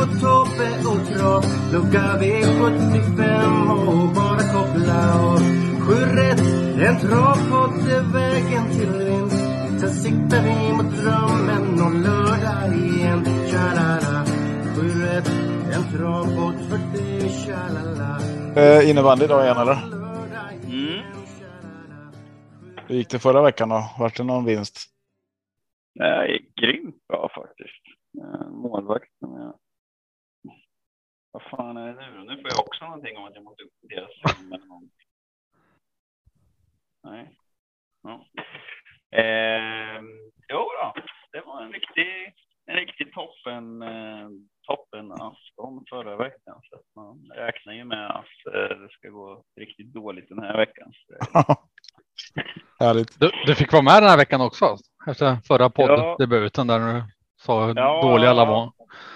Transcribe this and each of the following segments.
Marco, Tobbe och Trav Lucka V75 och bara koppla av Sju rätt, en travpodd är vägen till vinst Sen siktar vi mot drömmen om lördag igen Tja-la-la Sju rätt, en travpodd för dig Tja-la-la Eh, innebandy idag igen eller? Mm. Hur gick det förra veckan då? Vart det någon vinst? Det är grymt bra faktiskt. Eh, Målvakten. Ja. Vad fan är det nu? Nu får jag också någonting om att jag måste uppdatera sim eller någonting. Nej. Ja. Eh, jo då, det var en riktig, en riktig toppen, eh, toppen afton förra veckan. Så att man räknar ju med att eh, det ska gå riktigt dåligt den här veckan. Härligt. Du, du fick vara med den här veckan också. Efter förra Ja. poddebuten där du sa hur Ja. dåliga alla var.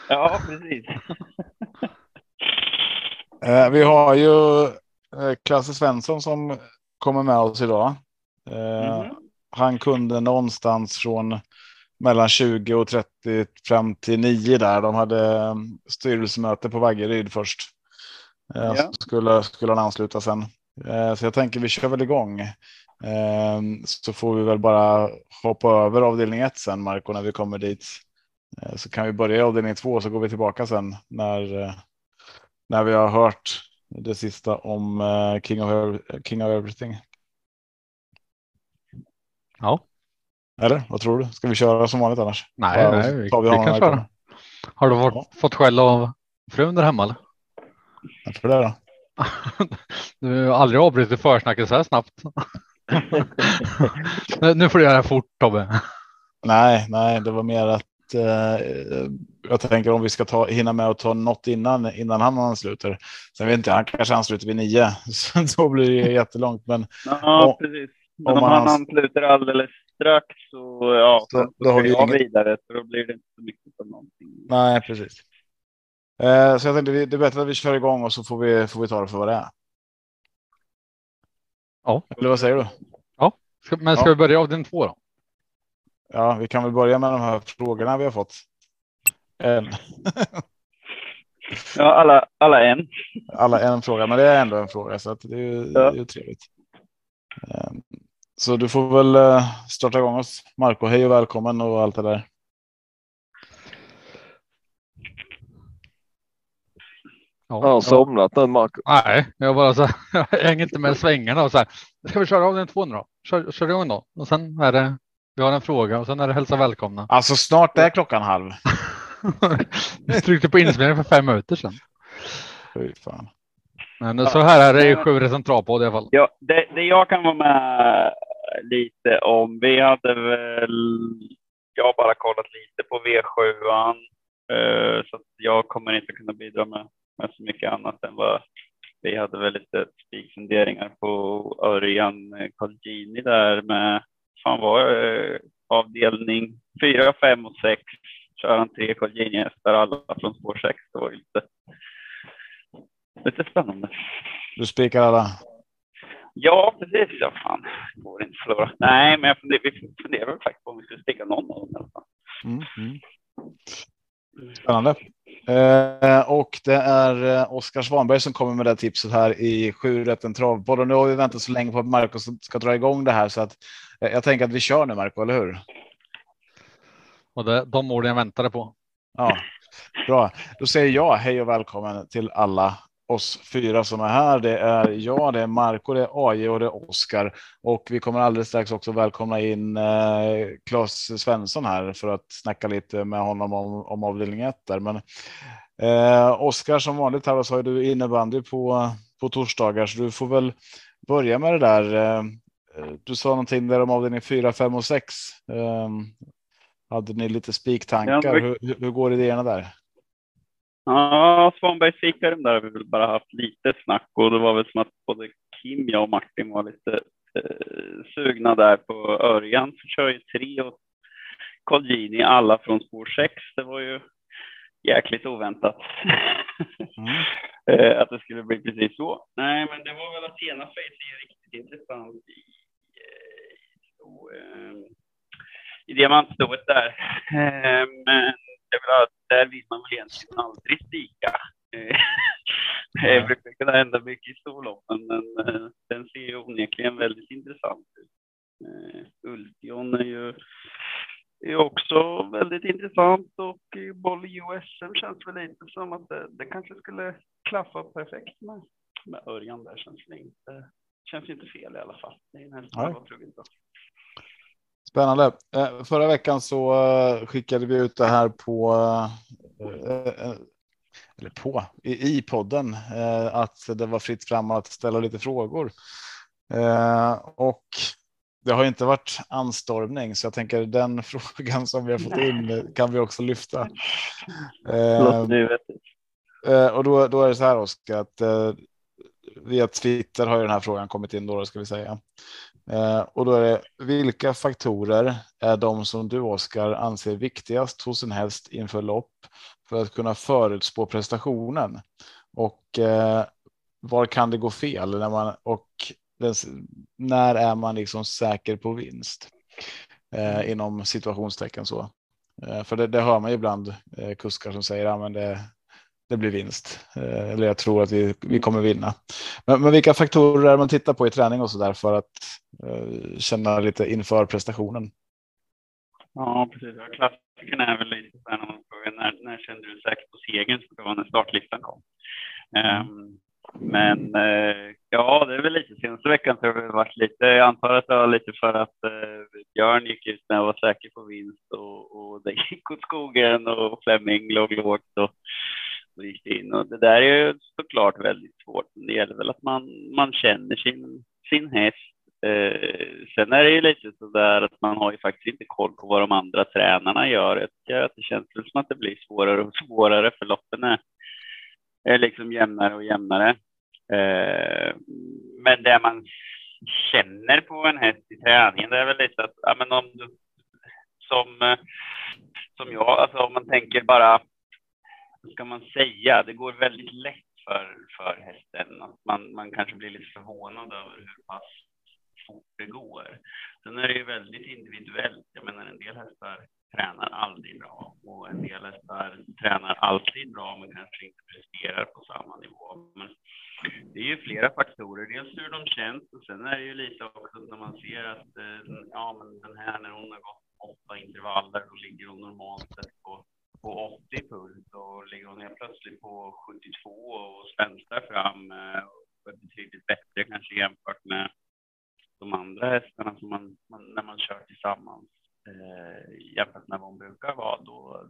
Ja, precis. Eh, vi har ju eh, Klasse Svensson som kommer med oss idag. Eh, Mhm. Han kunde någonstans från mellan 20 och 30 fram till 9 där. De hade styrelsemöte på Vaggeryd först. Eh, Ja. skulle, skulle han ansluta sen. Så jag tänker vi kör väl igång. Så får vi väl bara hoppa över avdelning 1 sen Marco när vi kommer dit. Så kan vi börja i avdelning 2 så går vi tillbaka sen när, när vi har hört det sista om eh, King, of, King of Everything. Ja, Eller vad tror du? Ska vi köra som vanligt annars? nej, Ja, nej vi, vi kan köra. Har du fått, Ja. fått skäll av frun där hemma? Eller? Varför det då? Du har aldrig avbrutit försnacket så här snabbt. nu, får du göra det fort Tobbe. Nej, nej, det var mer att jag tänker om vi ska ta, hinna med att ta något innan, innan han ansluter. Sen vet inte han kanske ansluter vid nio, så då blir det jättelångt. Men Ja, Och- precis. Men om om, han ansluter alldeles strax så, ja, Så- så, då har vi jag inget- vidare. Så då blir det inte så mycket av någonting. nej, precis. Eh, så jag tänkte det är bättre att vi kör igång och så får vi, får vi ta det för vad det är. Ja. Eller vad säger du? Ska, men ska Ja. vi börja av din två då? Ja, vi kan väl börja med de här frågorna vi har fått. En. Ja, alla, alla en. alla en fråga, men det är ändå en fråga så att det är ju, Ja. det är ju trevligt. Ehm, Så du får väl eh, starta igång oss. Marco, hej och välkommen och allt det där. Ja, Har han somnat nu Marco? Nej, jag bara så här, jag hänger inte med svängarna och så här. Ska vi köra av den två nu då? Kör, kör igång då. Och sen är det, vi har en fråga och sen är det hälsa välkomna. Alltså snart är klockan halv. Vi tryckte på inspelning för fem minuter sedan. Fy fan. Men så här är det i sju centralpodd i alla fall. Ja, det, det jag kan vara med lite om. Vi hade väl, jag har bara kollat lite på V7. Eh, så att jag kommer inte kunna bidra med, med så mycket annat än vad vi hade väl lite spikfunderingar på Örjan Colgjini där med, fan var det, avdelning 4, 5 och 6. Kör han tre Colgjini-hästar alla från spår 6. Det var ju lite, lite spännande. Du spikar alla. Ja, precis. Ja, fan. Går inte att förlora. Nej, men jag funderar, vi funderar väl faktiskt på om vi skulle sticka någon av dem i alla fall. Mm, mm. Spännande. Eh, och det är eh, Oskar Svanberg som kommer med det tipset här i sju rätten travpodd. Och nu har vi väntat så länge på att Marco ska dra igång det här så att eh, jag tänker att vi kör nu Marco, eller hur? Och det, de orden jag väntade på. Ja, bra. Då säger jag hej och välkommen till alla oss fyra som är här. Det är jag, det är Marco, det är AJ och det är Oskar. Och vi kommer alldeles strax också välkomna in eh, Claes Svensson här för att snacka lite med honom om, om avdelning 1 där. Men eh, Oskar, som vanligt här så har du innebandy på, på torsdagar, så du får väl börja med det där. Eh, du sa någonting där om avdelning 4, 5 och 6. Eh, Hade ni lite spiktankar? Hur, hur går idéerna där? Ja, Svanbergs fikaren där har vi väl bara haft lite snack och det var väl som att både Kim, jag och Martin var lite eh, sugna där på Örjan. Så kör ju tre och Colgjini alla från spår 6. Det var ju jäkligt oväntat mm. Eh, att det skulle bli precis så. Nej, men det var väl att ena face är riktigt intressant i, eh, i, så, eh, i diamantstået där. Eh, men det är väl där vill man egentligen aldrig stiga. Eh, det brukar kunna hända mycket i storloppen, men eh, den ser ju onekligen väldigt intressant ut. Ultion är ju är också väldigt intressant och boll i OSM känns väl lite som att det, det kanske skulle klaffa perfekt med, med Örjan där. Känns det inte, känns inte fel i alla fall. Det är en häst Spännande. Eh, förra veckan så eh, skickade vi ut det här på eh, eller på i, podden att det var fritt fram att ställa lite frågor. Och det har inte varit anstormning, så jag tänker den frågan som vi har fått in kan vi också lyfta. och då, då är det så här Oskar att via Twitter har ju den här frågan kommit in då ska vi säga. Eh, och då är det vilka faktorer är de som du Oskar anser viktigast hos en häst inför lopp för att kunna förutspå prestationen? Och eh, var kan det gå fel när man och när är man liksom säker på vinst? Eh, inom situationstecken så. Eh, för det, det, hör man ju ibland eh, kuskar som säger att ja, det, det blir vinst. Eh, eller jag tror att vi, vi kommer vinna. Men, men vilka faktorer är man tittar på i träning och så där för att eh, känna lite inför prestationen? Ja, precis. Klassikern är väl lite så här när man frågar när, när kände du dig säker på segern? Så det var när startlistan kom. Um, men uh, ja, det är väl lite senaste veckan tror jag det varit lite, jag antar att det var lite för att uh, Björn gick ut när jag var säker på vinst och, och det gick åt skogen och Flemming låg lågt och och gick in. Och det där är ju såklart väldigt svårt. Det gäller väl att man, man känner sin, sin häst. Eh, sen är det ju lite så där att man har ju faktiskt inte koll på vad de andra tränarna gör. Jag tycker att det känns som att det blir svårare och svårare för loppen är, är liksom jämnare och jämnare. Eh, men det man känner på en häst i träningen, det är väl lite att, ja men om du, som, eh, som jag, alltså om man tänker bara ska man säga, det går väldigt lätt för, för hästen. Man, man kanske blir lite förvånad över hur pass fort det går. Sen är det ju väldigt individuellt. Jag menar, en del hästar tränar aldrig bra och en del hästar tränar alltid bra men kanske inte presterar på samma nivå. Men det är ju flera faktorer. Dels hur de känns och sen är det ju lite också när man ser att eh, ja, men den här när hon har gått åtta intervaller, då ligger hon normalt sett på på 80 puls och ligger hon helt plötsligt på 72 och spänster fram och är betydligt bättre kanske jämfört med de andra hästarna som man, man när man kör tillsammans eh, jämfört med vad hon brukar vara då,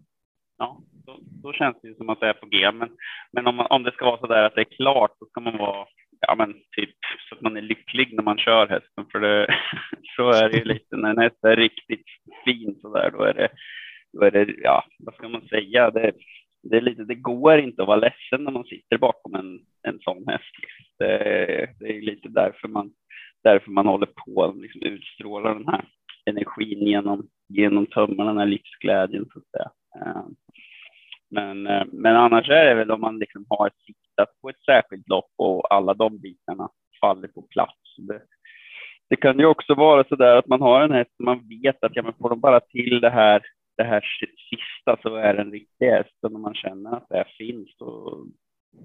ja, då, då, känns det ju som att det är på G. Men, men om, man, om det ska vara så där att det är klart, då ska man vara ja, men typ så att man är lycklig när man kör hästen. För det, så är det ju lite när en häst är riktigt fin så där, då är det då är det, ja, vad ska man säga? Det, det, är lite, det går inte att vara ledsen när man sitter bakom en, en sån häst. Liksom. Det, det är lite därför man, därför man håller på liksom utstrålar den här energin genom, genom tömmarna, den här livsglädjen så att säga. Eh, men, eh, men annars är det väl om man liksom har siktat på ett särskilt lopp och alla de bitarna faller på plats. Det, det kan ju också vara så där att man har en häst som man vet att ja, men får de bara till det här det här sista så är den riktiga. häst och när man känner att det finns då,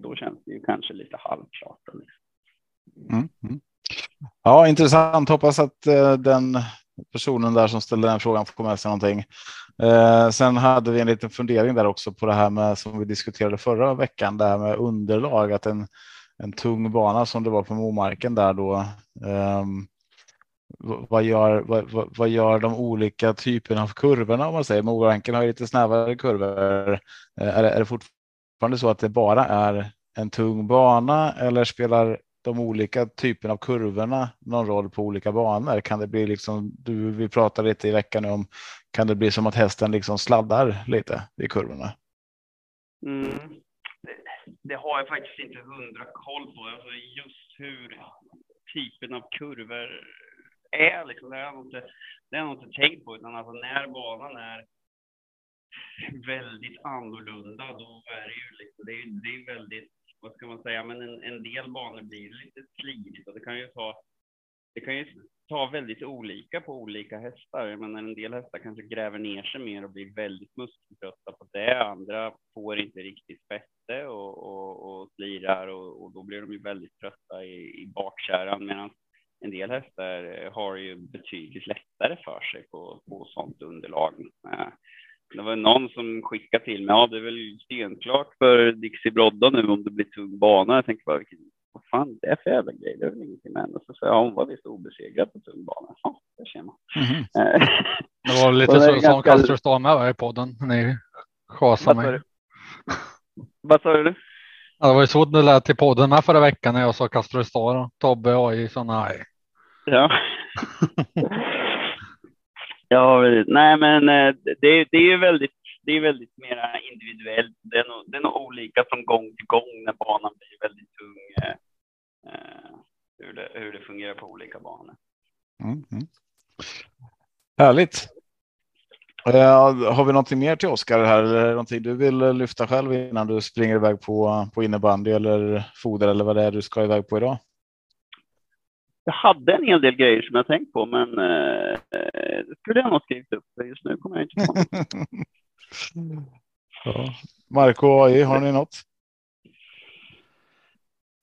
då känns det ju kanske lite halvklart. Mm, mm. Ja, intressant. Hoppas att eh, den personen där som ställde den frågan får med sig någonting. Eh, sen hade vi en liten fundering där också på det här med som vi diskuterade förra veckan, det här med underlag, att en, en tung bana som det var på Momarken där då. Eh, vad gör, vad, vad, gör de olika typerna av kurvorna om man säger? Moranken har ju lite snävare kurvor. Eh, är det, är det fortfarande så att det bara är en tung bana eller spelar de olika typerna av kurvorna någon roll på olika banor? Kan det bli liksom du? Vi pratade lite i veckan om. Kan det bli som att hästen liksom sladdar lite i kurvorna? Mm. Det, det, har jag faktiskt inte hundra koll på. Alltså just hur typen av kurvor är. Liksom, det har jag inte, det har jag inte tänkt på. Utan alltså när banan är väldigt annorlunda, då är det ju liksom, det är, det är väldigt, vad ska man säga, men en, en del banor blir lite slirigt och det kan ju ta, det kan ju ta väldigt olika på olika hästar. Jag menar en del hästar kanske gräver ner sig mer och blir väldigt muskeltrötta på det. Andra får inte riktigt fäste och, och, och slirar och, och då blir de ju väldigt trötta i, i bakkärran medan en del hästar har ju betydligt lättare för sig på, på sånt underlag. Eh, det var någon som skickade till mig, ja det är väl stenklart för Dixie Brodda nu om det blir tung bana. Jag tänkte bara, vad fan det är för jävla grej, det är väl ingenting med henne. Så sa jag, hon var visst obesegrad på tung bana. Ja, det ser man. Mm det var lite så som Kastrup med i podden, ni schasade mig. Vad sa du? Ja, det var ju så det lät till podden med förra veckan när jag sa Castro Star och Tobbe och AI sa nej. Ja. ja, nej men eh, det, det är ju väldigt, det är väldigt mera individuellt. Det är, nog, det är nog olika från gång till gång när banan blir väldigt tung. Eh, eh, hur, det, hur det fungerar på olika banor. Mm, mm. Härligt. Uh, har vi någonting mer till Oskar här eller någonting du vill lyfta själv innan du springer iväg på, på innebandy eller foder eller vad det är du ska iväg på idag? Jag hade en hel del grejer som jag tänkt på, men uh, det skulle jag nog skrivit upp. Just nu kommer jag inte på. ja. Marco och AI, har ni något?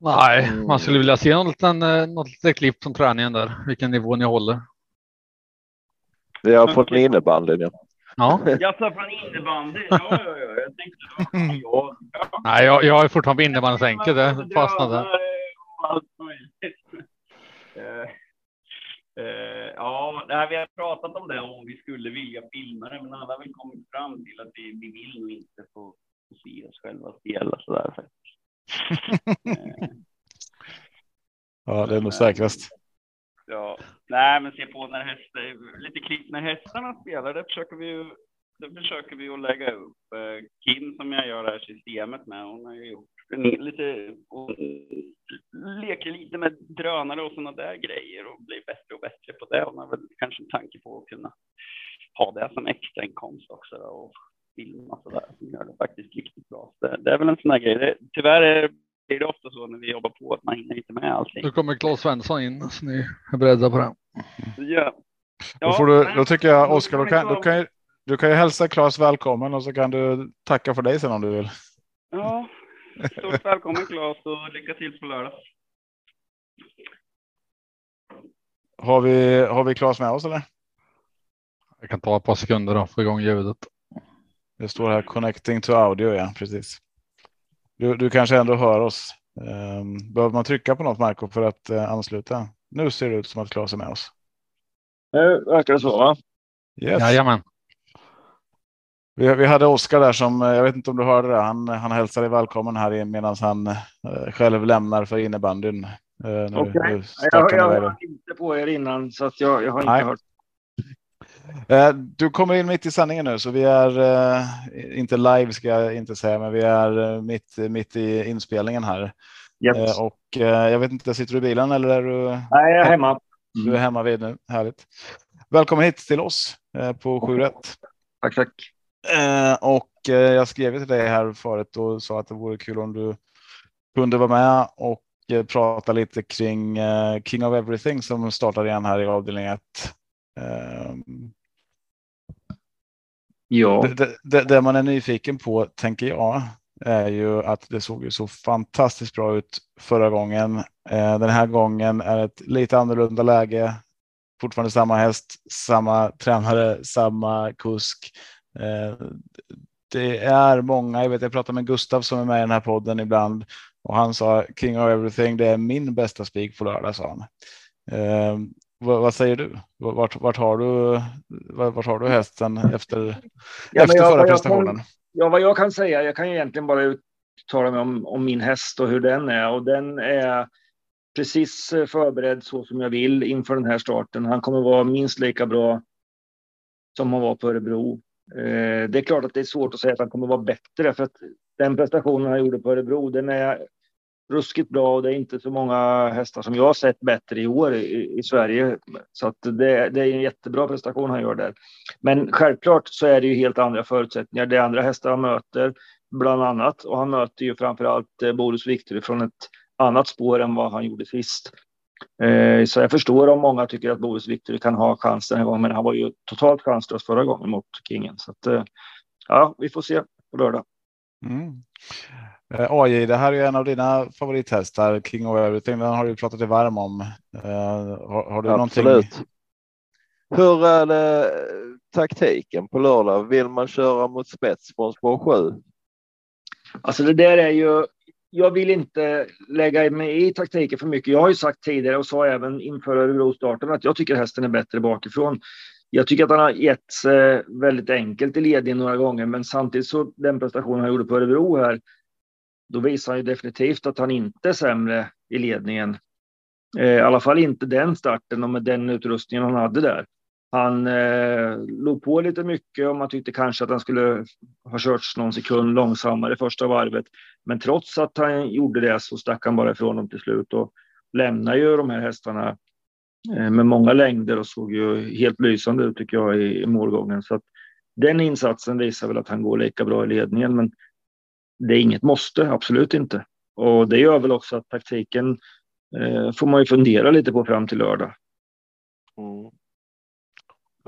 Nej, man skulle vilja se något, något litet klipp från träningen där, vilken nivå ni håller. Vi har fått en innebandy nu. Ja. Jag sa från innebandy. Ja, ja, ja. Jag tänkte, ja. Nej, jag, jag är fortfarande på innebandysänket. Det fastnade. Uh, ja, det vi har pratat om det om vi skulle vilja filma det, men alla har väl kommit fram till att vi, vi vill nog inte få, få se oss själva spela så där faktiskt. uh, ja, det är nog säkrast. Ja, nej, men se på när hästar, lite klipp när hästarna spelar, det försöker vi ju, det försöker vi att lägga upp. Eh, Kim som jag gör det här systemet med, hon har ju gjort lite, hon leker lite med drönare och sådana där grejer och blir bättre och bättre på det. Hon har väl kanske en tanke på att kunna ha det som extra inkomst också då, och filma så där som gör det faktiskt riktigt bra. Det, det, är väl en sån här grej. Det, tyvärr är det är ofta så när vi jobbar på att man hinner inte med allting. Nu kommer Claes Svensson in så ni är beredda på det. Ja. ja då, får du, då tycker jag Oskar, du kan, du, kan, du kan ju hälsa Claes välkommen och så kan du tacka för dig sen om du vill. Ja, stort välkommen Claes och lycka till på lördag. Har vi, har vi Claes med oss eller? Jag kan ta ett par sekunder och få igång ljudet. Det står här connecting to audio, ja precis. Du, du kanske ändå hör oss. Um, behöver man trycka på något Marco för att uh, ansluta? Nu ser det ut som att Claes är med oss. Nu verkar det så va? Yes. Jajamän. Vi, vi hade Oskar där som eh, jag vet inte om du hörde det. Han, han hälsar dig välkommen här medan han uh, själv lämnar för innebandyn. Okej, okay. jag, jag hörde inte på er innan så att jag, jag har inte Nej. hört. Eh, du kommer in mitt i sändningen nu, så vi är eh, inte live ska jag inte säga, men vi är eh, mitt, mitt i inspelningen här. Yes. Och jag vet inte, sitter du i bilen eller är du? Nej, jag är hemma. Du är hemma vid nu. Härligt. Välkommen hit till oss på 7 Tack, tack. Och jag skrev till dig här förut och sa att det vore kul om du kunde vara med och prata lite kring King of Everything som startar igen här i avdelning 1. Ehm, ja. Det, det, det, man är nyfiken på, tänker jag, är ju att det såg ju så fantastiskt bra ut förra gången. Den här gången är ett lite annorlunda läge. Fortfarande samma häst, samma tränare, samma kusk. Ehm, det är många, jag vet jag pratar med Gustav som är med i den här podden ibland och han sa King of everything, det är min bästa spik på lördag sa han. Vad, vad, säger du? Vart, vart, har du? Vart har du hästen efter, ja, efter jag, förra prestationen? Kan, ja, vad jag kan säga. Jag kan egentligen bara uttala mig om, om min häst och hur den är och den är. precis förberedd så som jag vill inför den här starten. Han kommer vara minst lika bra som han var på Örebro. Eh, det är klart att det är svårt att säga att han kommer vara bättre för att den prestationen han gjorde på Örebro, den är ruskigt bra och det är inte så många hästar som jag har sett bättre i år i, i Sverige. Så att det, det, är en jättebra prestation han gör där. Men självklart så är det ju helt andra förutsättningar. Det är andra hästar han möter, bland annat. Och han möter ju framför allt eh, Boris Victor från ett annat spår än vad han gjorde sist. Eh, så jag förstår om många tycker att Boris Victory kan ha chans den här gången, men han var ju totalt chanslös förra gången mot Kingen. Så att, eh, ja, vi får se på lördag. Mm. Eh, AJ, det här är en av dina favorithästar, King of Everything. Den har du pratat dig varm om. Har, har, du Absolut. någonting? Hur är det taktiken på lördag? Vill man köra mot spets från spår 7? Alltså det där är ju. Jag vill inte lägga mig i taktiken för mycket. Jag har ju sagt tidigare och sa även inför Örebro-starten att jag tycker hästen är bättre bakifrån. Jag tycker att han har gett sig väldigt enkelt i ledningen några gånger, men samtidigt så den prestation han gjorde på Örebro här då visar han ju definitivt att han inte är sämre i ledningen. Eh, I alla fall inte den starten och med den utrustningen han hade där. Han eh, låg på lite mycket och man tyckte kanske att han skulle ha körts någon sekund långsammare första varvet. Men trots att han gjorde det så stack han bara ifrån dem till slut och lämnar ju de här hästarna eh, med många längder och såg ju helt lysande ut tycker jag i, i målgången. Så att den insatsen visar väl att han går lika bra i ledningen. Men det är inget måste, absolut inte. Och det gör väl också att taktiken eh, får man ju fundera lite på fram till lördag. Mm.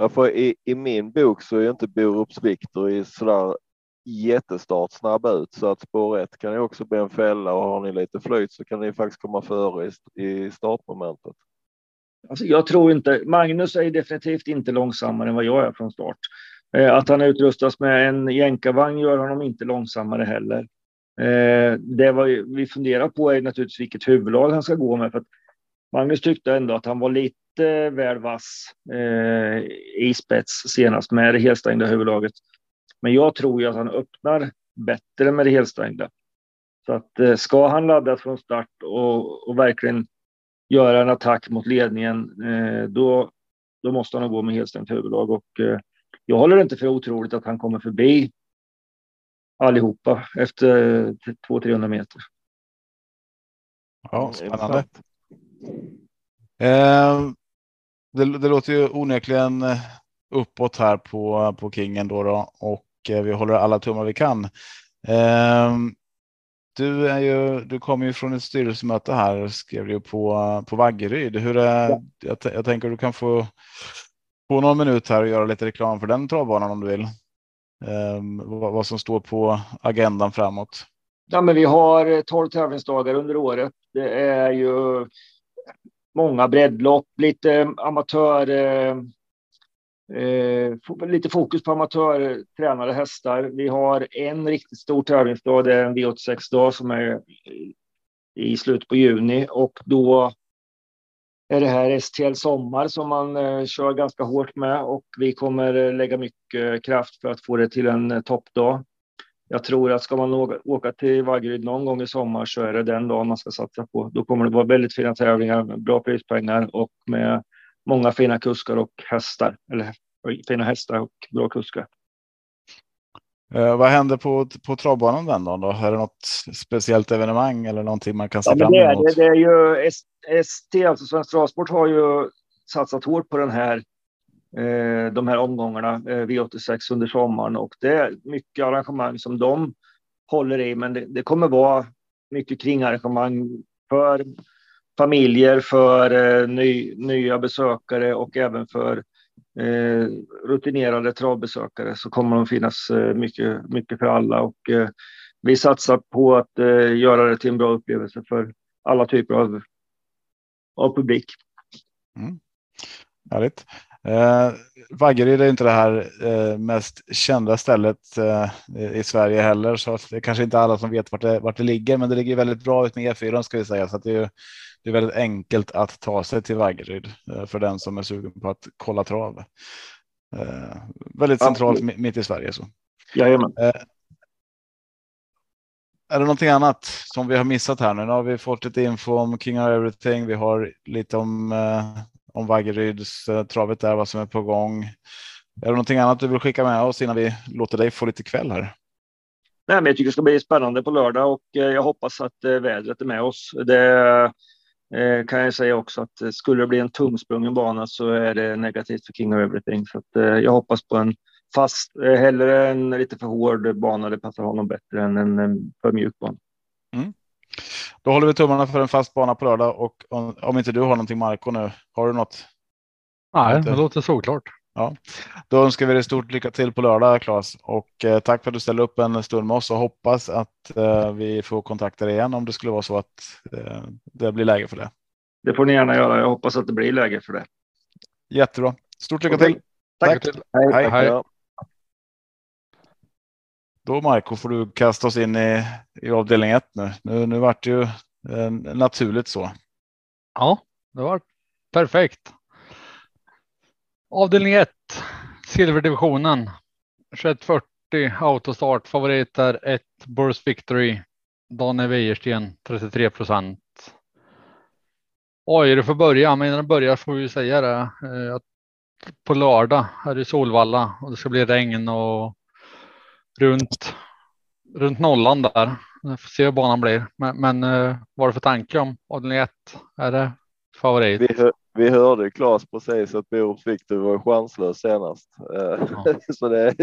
Ja, för i, i min bok så är inte Borups Viktor i sådär jättestart snabb ut så att spår 1 kan ju också bli en fälla och har ni lite flyt så kan ni faktiskt komma före i, i startmomentet. Alltså jag tror inte, Magnus är definitivt inte långsammare än vad jag är från start. Eh, att han utrustas med en jänkarvagn gör honom inte långsammare heller. Eh, det vi funderar på är naturligtvis vilket huvudlag han ska gå med. För att Magnus tyckte ändå att han var lite väl vass eh, i spets senast med det helstängda huvudlaget. Men jag tror ju att han öppnar bättre med det helstängda. Så att ska han ladda från start och, och verkligen göra en attack mot ledningen, då, då måste han gå med helstängt huvudlag. Och jag håller inte för otroligt att han kommer förbi allihopa efter 200-300 meter. Ja, spännande. Eh, det, det, låter ju onekligen uppåt här på, på Kingen då, då och eh, vi håller alla tummar vi kan. Eh, du, är ju, du kommer ju från ett styrelsemöte här, skrev du på, på Vaggeryd. Hur är, ja. jag, jag tänker du kan få på någon minut här och göra lite reklam för den travbanan om du vill. Um, vad, vad, som står på agendan framåt. Ja, men vi har 12 tävlingsdagar under året. Det är ju många breddlopp, lite eh, amatör. Eh, eh lite fokus på amatörtränade hästar. Vi har en riktigt stor tävlingsdag. Det är en V86 dag som är i slutet på juni och då är det här STL Sommar som man eh, kör ganska hårt med och vi kommer eh, lägga mycket kraft för att få det till en eh, toppdag. Jag tror att ska man åka till Vaggeryd någon gång i sommar så är det den dagen man ska satsa på. Då kommer det vara väldigt fina tävlingar med bra prispengar och med många fina kuskar och hästar. Eller fina hästar och bra kuskar. Eh, vad händer på, på travbanan den dagen då? Är det något speciellt evenemang eller någonting man kan se ja, fram emot? Det, det, är ju ST, alltså Svensk Travsport har ju satsat hårt på den här, Eh, de här omgångarna, eh, V86 under sommaren och det är mycket arrangemang som de håller i, men det, det kommer vara mycket kringarrangemang för familjer, för eh, ny, nya besökare och även för eh, rutinerade travbesökare så kommer de finnas eh, mycket, mycket för alla och eh, vi satsar på att eh, göra det till en bra upplevelse för alla typer av, av publik. Mm. Härligt. Eh, Vaggeryd är inte det här eh, mest kända stället eh, i Sverige heller, så det är kanske inte alla som vet vart det, vart det ligger, men det ligger väldigt bra ut med E4 ska vi säga, så att det är, det är väldigt enkelt att ta sig till Vaggeryd eh, för den som är sugen på att kolla trav. Eh, väldigt centralt Absolut. mitt i Sverige. Så. Jajamän. Eh, är det någonting annat som vi har missat här nu? Nu har vi fått lite info om King of Everything. Vi har lite om eh, om Vaggeryds eh, travet där, vad som är på gång. Är det någonting annat du vill skicka med oss innan vi låter dig få lite kväll här? Nej, men jag tycker det ska bli spännande på lördag och eh, jag hoppas att eh, vädret är med oss. Det kan jag säga också att skulle det bli en tungsprungen bana så är det negativt för King of Everything. Så att, jag hoppas på en fast, hellre en lite för hård bana. Det passar honom bättre än en för mjuk bana. Då håller vi tummarna för en fast bana på lördag och om, om inte du har någonting Marco nu, har du något? Nej, det låter såklart. Ja, då önskar vi dig stort lycka till på lördag Claes och eh, tack för att du ställde upp en stund med oss och hoppas att eh, vi får kontakta dig igen om det skulle vara så att eh, det blir läge för det. Det får ni gärna göra. Jag hoppas att det blir läge för det. Jättebra. Stort lycka till. Tack. Tack. Hej. Hej. Hej. Då Marco får du kasta oss in i, i avdelning 1 nu. Nu, nu vart det ju eh, naturligt så. Ja, det var perfekt. Avdelning 1, silverdivisionen. 2140 autostart. Favorit är 1 Burst Victory. Daniel Wäjersten 33 procent. Oj, du får börja, men innan du börjar får vi säga det. Eh, på lördag är det Solvalla och det ska bli regn och runt, runt nollan där. Vi får se hur banan blir. Men, men uh, vad är det för tanke om avdelning 1? Är det favorit? Vi, hör, vi hörde Claes precis att Borups Victor var chanslös senast. Uh, ja. så det,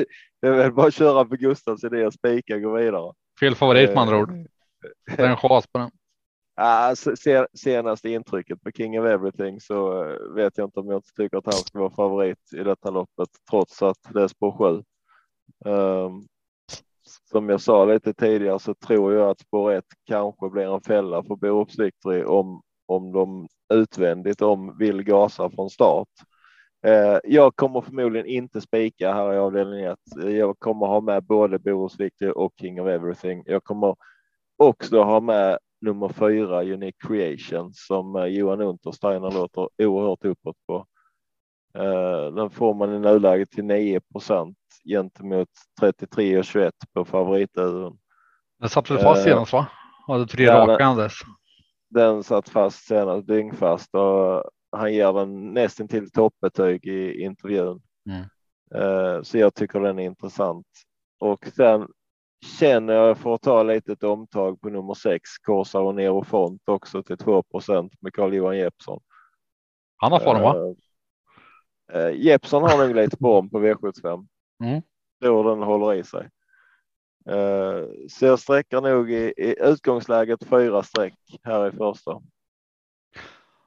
det är väl bara att köra på Gustavs idé och spika och gå vidare. Fel favorit med andra ord. Det är en chans på den. Alltså, senaste intrycket på King of Everything så vet jag inte om jag inte tycker att han ska vara favorit i detta loppet trots att det är spår 7. Um, som jag sa lite tidigare så tror jag att spår 1 kanske blir en fälla för Borups Victory om, om de utvändigt om vill gasa från start. Eh, jag kommer förmodligen inte spika här i avdelning 1. Jag kommer ha med både Borups Victory och King of Everything. Jag kommer också ha med nummer fyra Unique Creation som eh, Johan Untersteiner låter oerhört uppåt på. Eh, den får man i nuläget till 9 procent gentemot 33 och 21 på favorituren. Den satt väl fast senast va? Hade tre ja, raka den, den satt fast senast, dyngfast och han ger den nästan till toppbetyg i intervjun. Mm. Uh, så jag tycker den är intressant. Och sen känner jag för att ta lite ett omtag på nummer sex, Corsa och Nero Font också till 2% med Carl-Johan Jeppsson. Han har form va? Uh, Jeppsson har nog lite form på V75. Mm. Då den håller i sig. Uh, så jag sträcker nog i, i utgångsläget fyra streck här i första.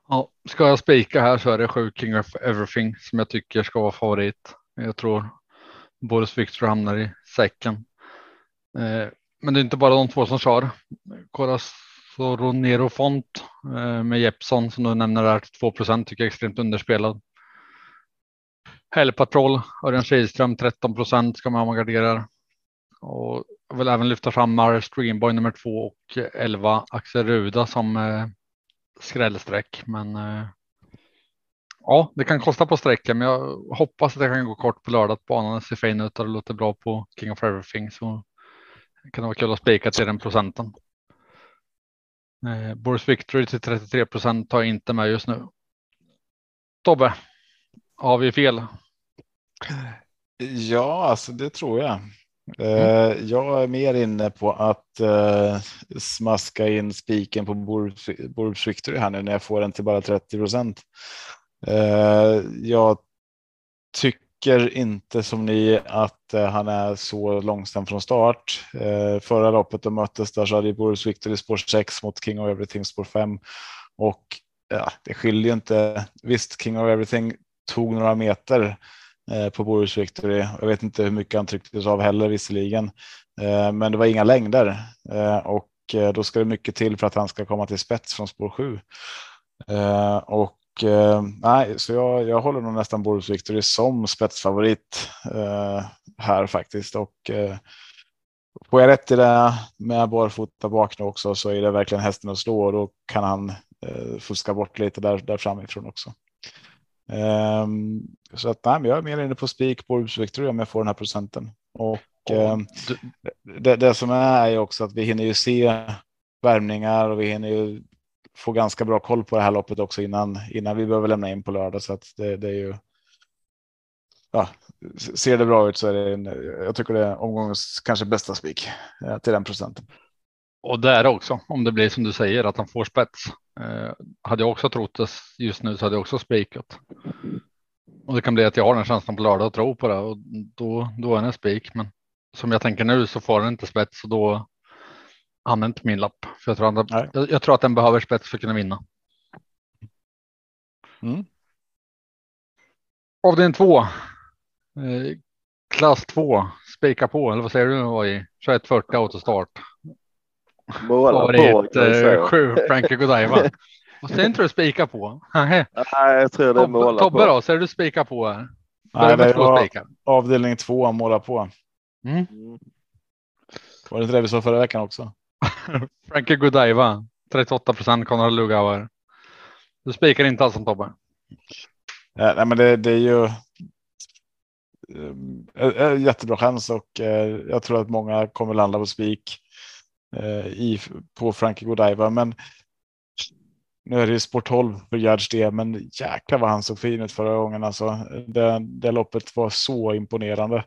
Ja, ska jag spika här så är det sju King of Everything som jag tycker ska vara favorit. Jag tror Boris Victor hamnar i säcken. Uh, men det är inte bara de två som kör. Corazzo Nero Font uh, med Jeppson som du nämner där 2 tycker jag är extremt underspelad. Helgpatrol, Örjan Kihlström 13 procent ska man garderar Och jag vill även lyfta fram Mara Streamboy nummer två och 11 Axel Ruda som eh, skrällsträck. Men eh, ja, det kan kosta på sträckan, men jag hoppas att jag kan gå kort på lördag. Banan ser fin ut och det låter bra på King of Everything så det kan vara kul att spika till den procenten. Eh, Boris Victory till 33 procent tar jag inte med just nu. Tobbe, har vi fel? Ja, alltså det tror jag. Mm. Uh, jag är mer inne på att uh, smaska in spiken på Borbs Victory här nu när jag får den till bara 30 procent. Uh, jag tycker inte som ni att han är så långsam från start. förra loppet då möttes där så hade Borbs Victory spår 6 mot King of Everything spår 5 och ja, det skiljer inte. Visst, King of Everything tog några meter eh, på Boris Victory. Jag vet inte hur mycket han trycktes av heller visserligen, eh, men det var inga längder eh, och då ska det mycket till för att han ska komma till spets från spår 7. Och nej, så jag, jag håller nog nästan Boris Victory som spetsfavorit här faktiskt och Får jag rätt i det med barfota bak nu också så är det verkligen hästen att slå och då kan han eh, fuska bort lite där, där framifrån också. Um, så att nej, jag är mer inne på spik på Victory om jag får den här procenten. Och eh, det, det, som är är också att vi hinner ju se värmningar och vi hinner ju få ganska bra koll på det här loppet också innan innan vi behöver lämna in på lördag så att det, det är ju. Ja, ser det bra ut så är det en, jag tycker det är omgångens kanske bästa spik eh, till den procenten. Och det är det också om det blir som du säger att han får spets. Eh, hade jag också trott det just nu så hade jag också spikat. Och det kan bli att jag har den känslan på lördag och tror på det och då, då är det en spik. Men som jag tänker nu så får den inte spets och då han är inte min lapp. För jag, tror att, jag, jag, tror att den behöver spets för att kunna vinna. Mm. Avdelning två. Eh, klass två. Spika på, eller vad säger du? AJ? 2140 autostart. Måla Favorit eh, sju Frankie Godiva. Vad säger inte du spika på? Nej, jag tror det är måla Tobbe då, säger du spika på? Här? Nej, det var avdelning två, måla på. Mm. Var det inte det vi sa förra veckan också? Frankie Godiva, 38 procent Conrad Lugauer. Du spikar inte alls som Tobbe. Ja, nej, men det, det är ju äh, jättebra chans och äh, jag tror att många kommer landa på spik Eh, i, på Frankie Godiva. Men nu är det ju sport 12 för Gerd det, men jäklar vad han såg fin ut förra gången. Alltså, det, det loppet var så imponerande.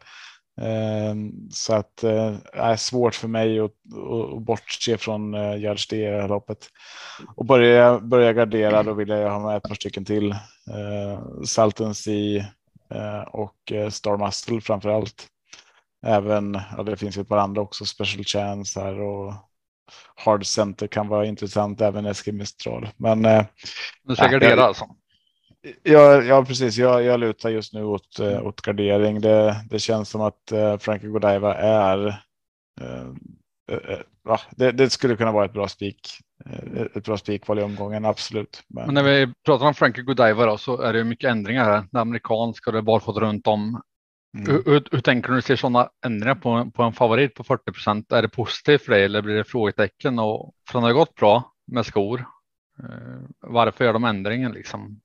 Eh, så att det eh, är svårt för mig att, att bortse från eh, Gerds i det här loppet. Och börja, börja gardera då vill jag ha med ett par stycken till. Eh, Salton Sea eh, och eh, Star Muscle framför allt. Även, ja, det finns ett par andra också, Special Chance här och Hard Center kan vara intressant, även Eskil Mistral. Men. Du ska gardera alltså? Ja, ja precis. Jag, jag lutar just nu åt, äh, åt gardering. Det, det känns som att äh, Frankie Godiva är. Äh, ja, det, det, skulle kunna vara ett bra spik. Ett bra spikval i omgången, absolut. Men... Men... när vi pratar om Frankie Godiva då, så är det mycket ändringar här. Det amerikanska och det är barfota runt om. Mm. Hur, hur, tänker du ser sådana ändringar på, på en favorit på 40 procent? Är det positivt för dig eller blir det frågetecken? Och, för han har gått bra med skor. Varför gör de ändringen liksom?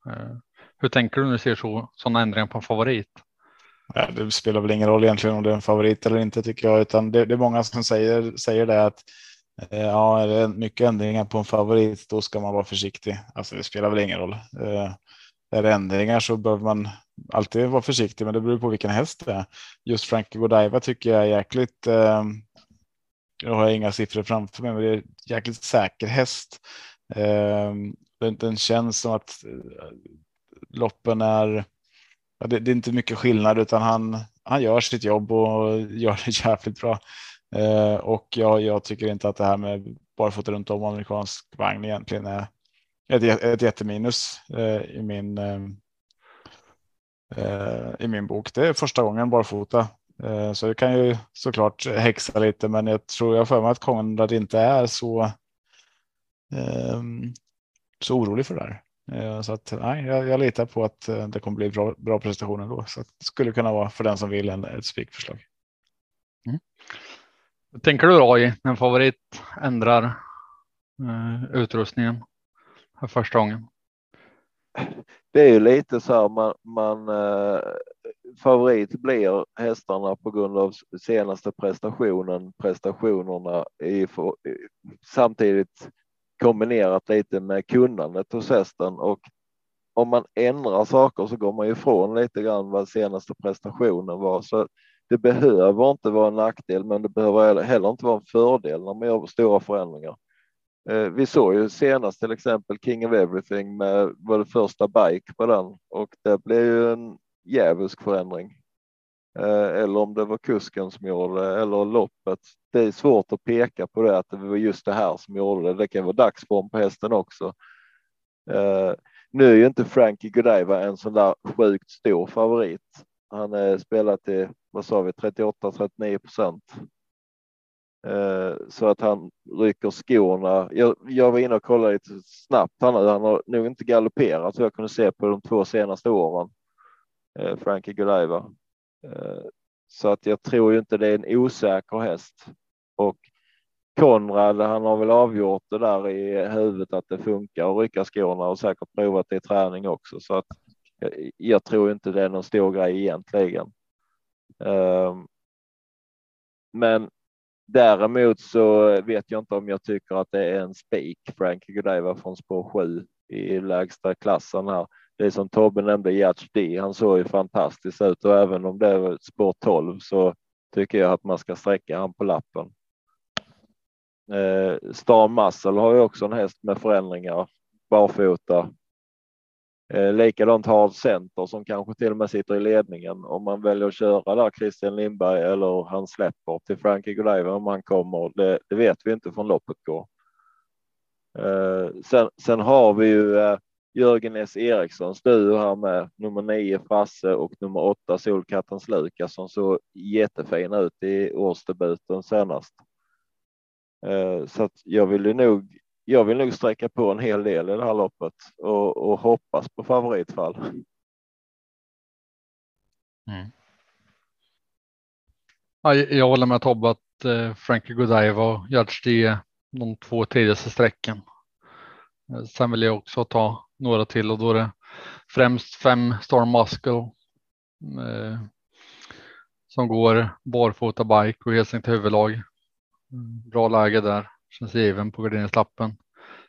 Hur tänker du när du ser så, sådana ändringar på en favorit? Ja, det spelar väl ingen roll egentligen om det är en favorit eller inte tycker jag, utan det, det är många som säger, säger det att eh, ja, är det mycket ändringar på en favorit, då ska man vara försiktig. Alltså, det spelar väl ingen roll. Eh, är det ändringar så behöver man alltid vara försiktig, men det beror på vilken häst det är. Just Frankie Godiva tycker jag är jäkligt. Eh, jag har inga siffror framför mig, men det är jäkligt säker häst. Eh, den, den känns som att eh, loppen är. Ja, det, det, är inte mycket skillnad utan han, han gör sitt jobb och gör det jävligt bra. Eh, och jag, jag tycker inte att det här med barfota runt om amerikansk vagn egentligen är ett, ett jätteminus eh, i min. Ehm, Eh, I min bok. Det är första gången barfota eh, så det kan ju såklart häxa lite, men jag tror jag för mig att Konrad inte är så. Eh, så orolig för det här. Eh, så att nej, jag, jag litar på att det kommer bli bra, bra prestationer då. Så att det skulle kunna vara för den som vill en, ett spikförslag. Mm. Tänker du då i en favorit ändrar eh, utrustningen för första gången? Det är ju lite så här man, man eh, favorit blir hästarna på grund av senaste prestationen, prestationerna i, för, samtidigt kombinerat lite med kunnandet hos hästen och om man ändrar saker så går man ju ifrån lite grann vad senaste prestationen var. Så det behöver inte vara en nackdel, men det behöver heller inte vara en fördel när man gör stora förändringar. Eh, vi såg ju senast till exempel King of Everything med var det första bike på den och det blev ju en djävulsk förändring. Eh, eller om det var kusken som gjorde det eller loppet. Det är svårt att peka på det att det var just det här som gjorde det. Det kan vara dagsform på hästen också. Eh, nu är ju inte Frankie Godiva en sån där sjukt stor favorit. Han är spelat till, vad sa vi, 38 39 procent. Eh, så att han rycker skorna. Jag, jag var inne och kollade lite snabbt. Han, han har nog inte galopperat så jag kunde se på de två senaste åren. Eh, Frankie Godiva. Eh, så att jag tror ju inte det är en osäker häst. Och Konrad, han har väl avgjort det där i huvudet att det funkar att rycka skorna och säkert provat det i träning också. Så att jag, jag tror inte det är någon stor grej egentligen. Eh, men däremot så vet jag inte om jag tycker att det är en spik. Frankie Godiva från spår 7 i lägsta klassen här. Det är som Tobbe nämnde, Gert D. Han såg ju fantastiskt ut och även om det är spår 12 så tycker jag att man ska sträcka han på lappen. Eh, Star Muscle har ju också en häst med förändringar barfota. Eh, likadant Hard Center som kanske till och med sitter i ledningen om man väljer att köra där Christian Lindberg eller han släpper till Frankie Godiva om han kommer. Det, det, vet vi inte från loppet går. Eh, sen, sen har vi ju eh, Jörgen S Erikssons duo här med nummer nio Frasse och nummer åtta Solkattens Lukas som såg jättefin ut i årsdebuten senast. Eh, så att jag vill ju nog. Jag vill nog sträcka på en hel del i det här loppet och, och hoppas på favoritfall. Mm. Ja, jag håller med Tobbe att eh, Frankie Godiva och Judge är de två tidigaste sträckan. Eh, sen vill jag också ta några till och då är det främst fem Storm Muscle eh, som går barfota bike och helt enkelt huvudlag. Mm, bra läge där, känns given på garderingslappen.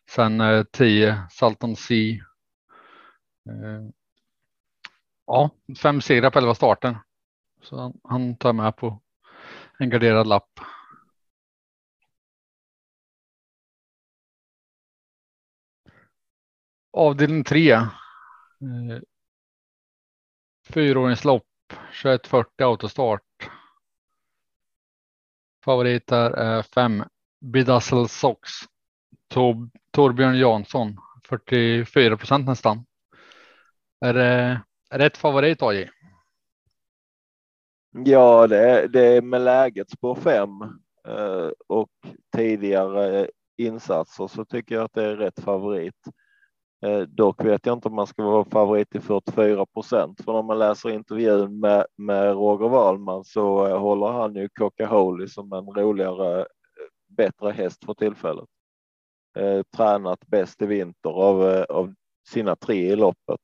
Sen eh, 10 Salton Sea. Eh, ja, fem segrar på elva starten. Så han, han tar med på en garderad lapp. Avdelning 3. Eh, Fyraåringslopp 2140 autostart. Favorit där är 5 Bedazzle Sox. Tor Torbjörn Jansson 44 procent nästan. Är det rätt favorit AJ? Ja, det är, det är med läget spår 5 eh, och tidigare insatser så tycker jag att det är rätt favorit. Eh, dock vet jag inte om man ska vara favorit i 44 procent, för om man läser intervjun med, med Roger Wahlman så eh, håller han ju Coca Holy som en roligare, bättre häst för tillfället. Eh, tränat bäst i vinter av, eh, av sina tre i loppet.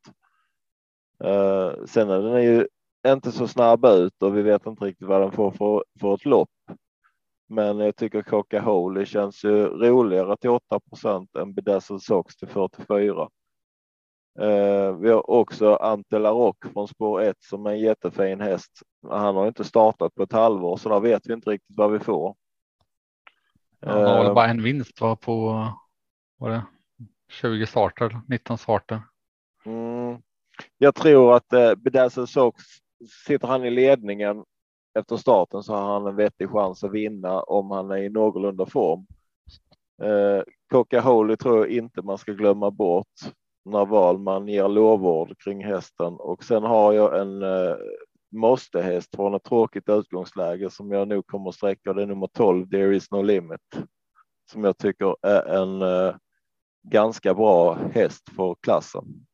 Eh, sen är den ju inte så snabb ut och vi vet inte riktigt vad den får för, för ett lopp. Men jag tycker Coca Holy känns ju roligare till 8% än Bedazzled Sox till 44. Eh, vi har också Ante Larock från spår 1 som är en jättefin häst. Han har inte startat på ett halvår så där vet vi inte riktigt vad vi får. Han har uh, bara en vinst va, på var det 20 starter, 19 starter. Mm. Jag tror att uh, Bedazzled Sox sitter han i ledningen efter starten så har han en vettig chans att vinna om han är i någorlunda form. Eh, Coca Holy tror jag inte man ska glömma bort när Valman ger lovord kring hästen och sen har jag en eh, måste häst från ett tråkigt utgångsläge som jag nog kommer att sträcka. Det är nummer 12. There is no limit som jag tycker är en eh, ganska bra häst för klassen.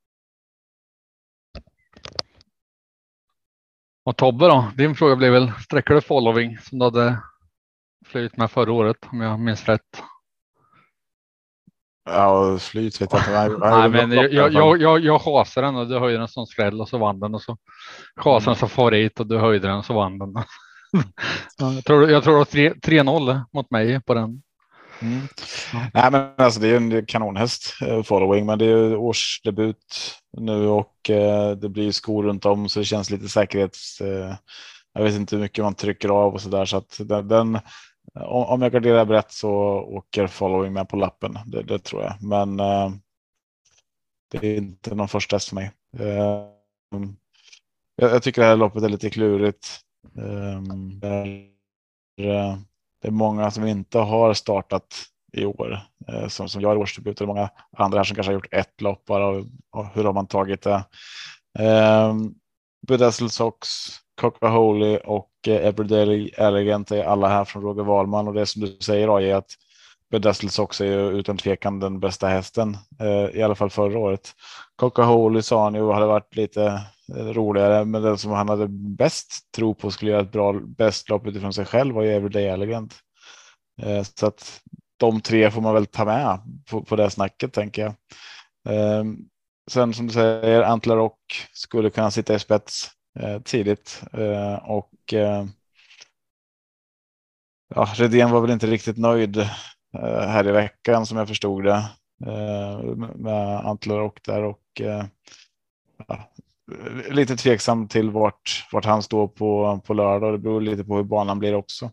Och Tobbe då? Din fråga blev väl sträcker du following som du hade flugit med förra året om jag minns rätt? Ja, flyt vet jag inte. Nej, men jag, jag, jag, jag, chasade den och du höjde den som skräll och så vann den och så chasade den som favorit och du höjde den och så vann den. jag tror, jag tror 3-0 mot mig på den. Mm. Nej, men alltså, det är en kanonhäst, eh, following, men det är årsdebut nu och eh, det blir skor runt om så det känns lite säkerhets. Eh, jag vet inte hur mycket man trycker av och så där så att den, den om jag garderar brett så åker following med på lappen. Det, det tror jag, men eh, det är inte någon första häst för mig. Eh, jag, jag, tycker det här loppet är lite klurigt. Eh, det är eh, många som inte har startat i år eh, som, som gör årsdebut och många andra här som kanske har gjort ett lopp bara och, och hur har man tagit det? Eh, Bedazzled Socks. Coca Holy och eh, Everyday Elegant är alla här från Roger Wahlman och det som du säger AJ att Bedazzled Sox är ju utan tvekan den bästa hästen, eh, i alla fall förra året. Coca Holy sa han ju hade varit lite eh, roligare, men den som han hade bäst tro på skulle göra ett bra bäst lopp utifrån sig själv var ju Everyday Elegant. Eh, så att de tre får man väl ta med på, på det snacket tänker jag. Eh, sen som du säger, Antler och skulle kunna sitta i spets Eh, tidigt eh, och eh, ja, Redén var väl inte riktigt nöjd eh, här i veckan som jag förstod det eh, med Antler och där och eh, ja, lite tveksam till vart, vart han står på, på lördag. Det beror lite på hur banan blir också.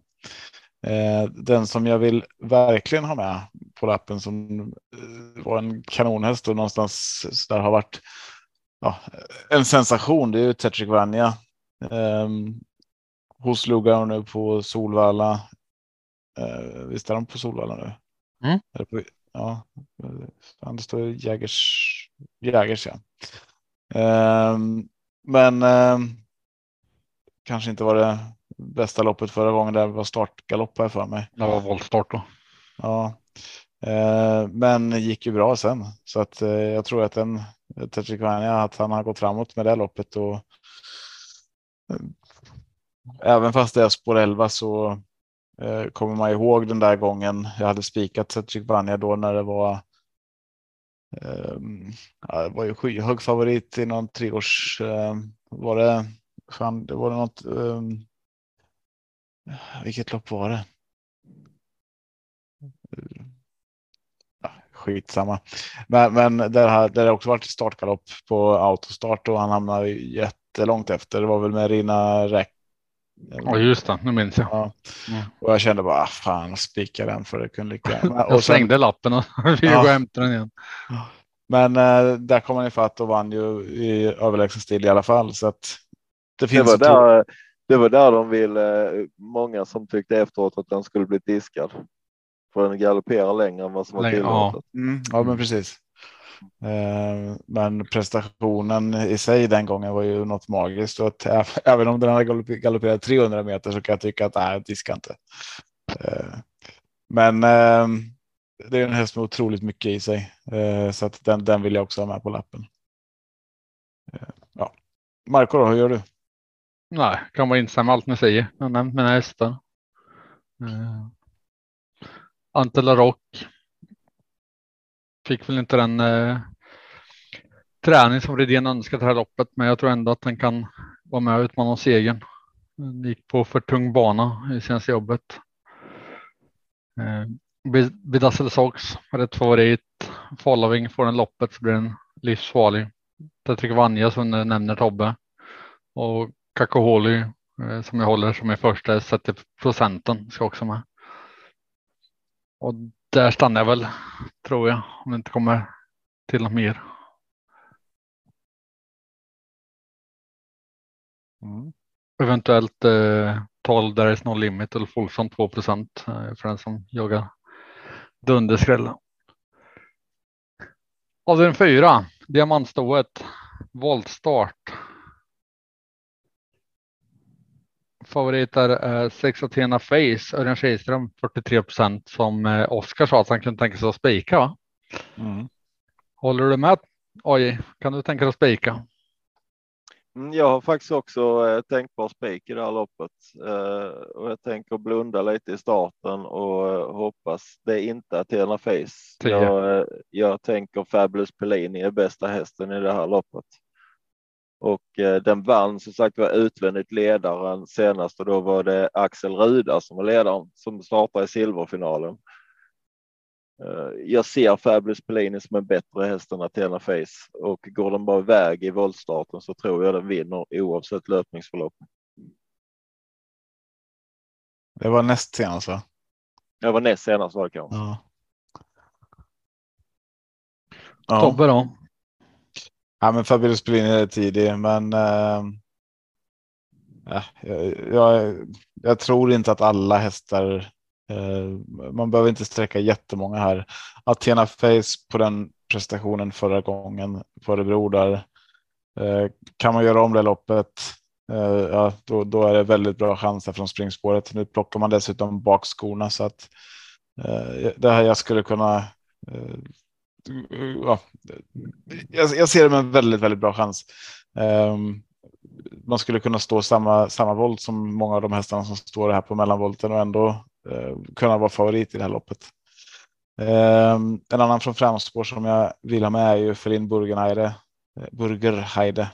Eh, den som jag vill verkligen ha med på lappen som var en kanonhäst och någonstans där har varit ja, en sensation. Det är ju Tetrick Vanja. Um, hos Lugauer nu på Solvalla. Uh, visst är de på Solvalla nu? Mm. På, ja, det står Jägers. Jägers ja. Um, men um, kanske inte var det bästa loppet förra gången. Det var startgalopp här för mig. Det var voltstart då. Ja, Eh, men gick ju bra sen så att eh, jag tror att den att han har gått framåt med det loppet och eh, även fast det är spår 11 så eh, kommer man ihåg den där gången jag hade spikat Tetsikvania då när det var eh, ja, det var ju skyhög favorit i någon treårs eh, var det fan, det var det något eh, vilket lopp var det? Skitsamma. Men, men där har det också varit startgalopp på autostart och han hamnade jättelångt efter. Det var väl med Rina Räck. Ja, just det. Nu minns jag. Ja. Mm. Och jag kände bara, fan, spika den för det kunde lika Jag slängde sen, lappen och vi ja. gå och hämta den igen. Men äh, där kom han ifatt och vann ju i överlägsen stil i alla fall. Så att det, finns det, var där, det var där de ville, många som tyckte efteråt att den skulle bli diskad. För den galopperar längre än vad som var tillåtet. Ja. Mm, ja, men precis. Eh, men prestationen i sig den gången var ju något magiskt och att även om den hade galopperat 300 meter så kan jag tycka att nej, diska inte. Eh, men eh, det är en häst med otroligt mycket i sig så att den, den vill jag också ha med på lappen. Ja. Marco, då, hur gör du? Nej, kan vara instämma allt ni säger. Jag nämnt mina hästar. Ante Rock. Fick väl inte den eh, träning som Redén önskat det här loppet, men jag tror ändå att den kan vara med och utmana om segern. Den gick på för tung bana i senaste jobbet. Eh, Bedazzle Sox är rätt favorit. Following får den loppet så blir den livsfarlig. Tetrik Vanja som nämner Tobbe och Kakoholi eh, som jag håller som är första 70 procenten ska också med. Och där stannar jag väl, tror jag, om det inte kommer till något mer. Mm. Eventuellt eh, 12 där är no limit eller Folksam 2 procent eh, för den som jagar dunderskräll. Avdelning fyra, diamantstoet, voltstart. Favoriter är sex Athena Face, Örjan Kihlström 43 procent som eh, Oskar sa att han kunde tänka sig att spika. Va? Mm. Håller du med? Oj, kan du tänka dig att spika? Mm, jag har faktiskt också eh, tänkbar spik i det här loppet eh, och jag tänker blunda lite i starten och eh, hoppas det är inte Athena Face. Jag, eh, jag tänker Fabulous Pellini är bästa hästen i det här loppet och eh, den vann som sagt var utvändigt ledaren senast och då var det Axel Ruda som var ledaren som startade i silverfinalen. Eh, jag ser Fabulous Pellini som en bättre häst än Athena Face och går den bara iväg i voltstarten så tror jag den vinner oavsett löpningsförlopp. Det var näst senast va? Det var näst senast var det kanske. Ja. Tobbe då? Ja, men Fabio Pellini är tidig, men. Äh, jag, jag, jag, tror inte att alla hästar. Äh, man behöver inte sträcka jättemånga här. Athena Face på den prestationen förra gången på Örebro där. Äh, kan man göra om det loppet? ja, då, då är det väldigt bra chanser från springspåret. Nu plockar man dessutom bakskorna så att det här jag skulle kunna ja, jag, jag, ser det med en väldigt, väldigt bra chans. Um, man skulle kunna stå samma, samma volt som många av de hästarna som står här på mellanvolten och ändå uh, kunna vara favorit i det här loppet. Um, en annan från framspår som jag vill ha med är ju Felin Burgenheide, eh, Burgerheide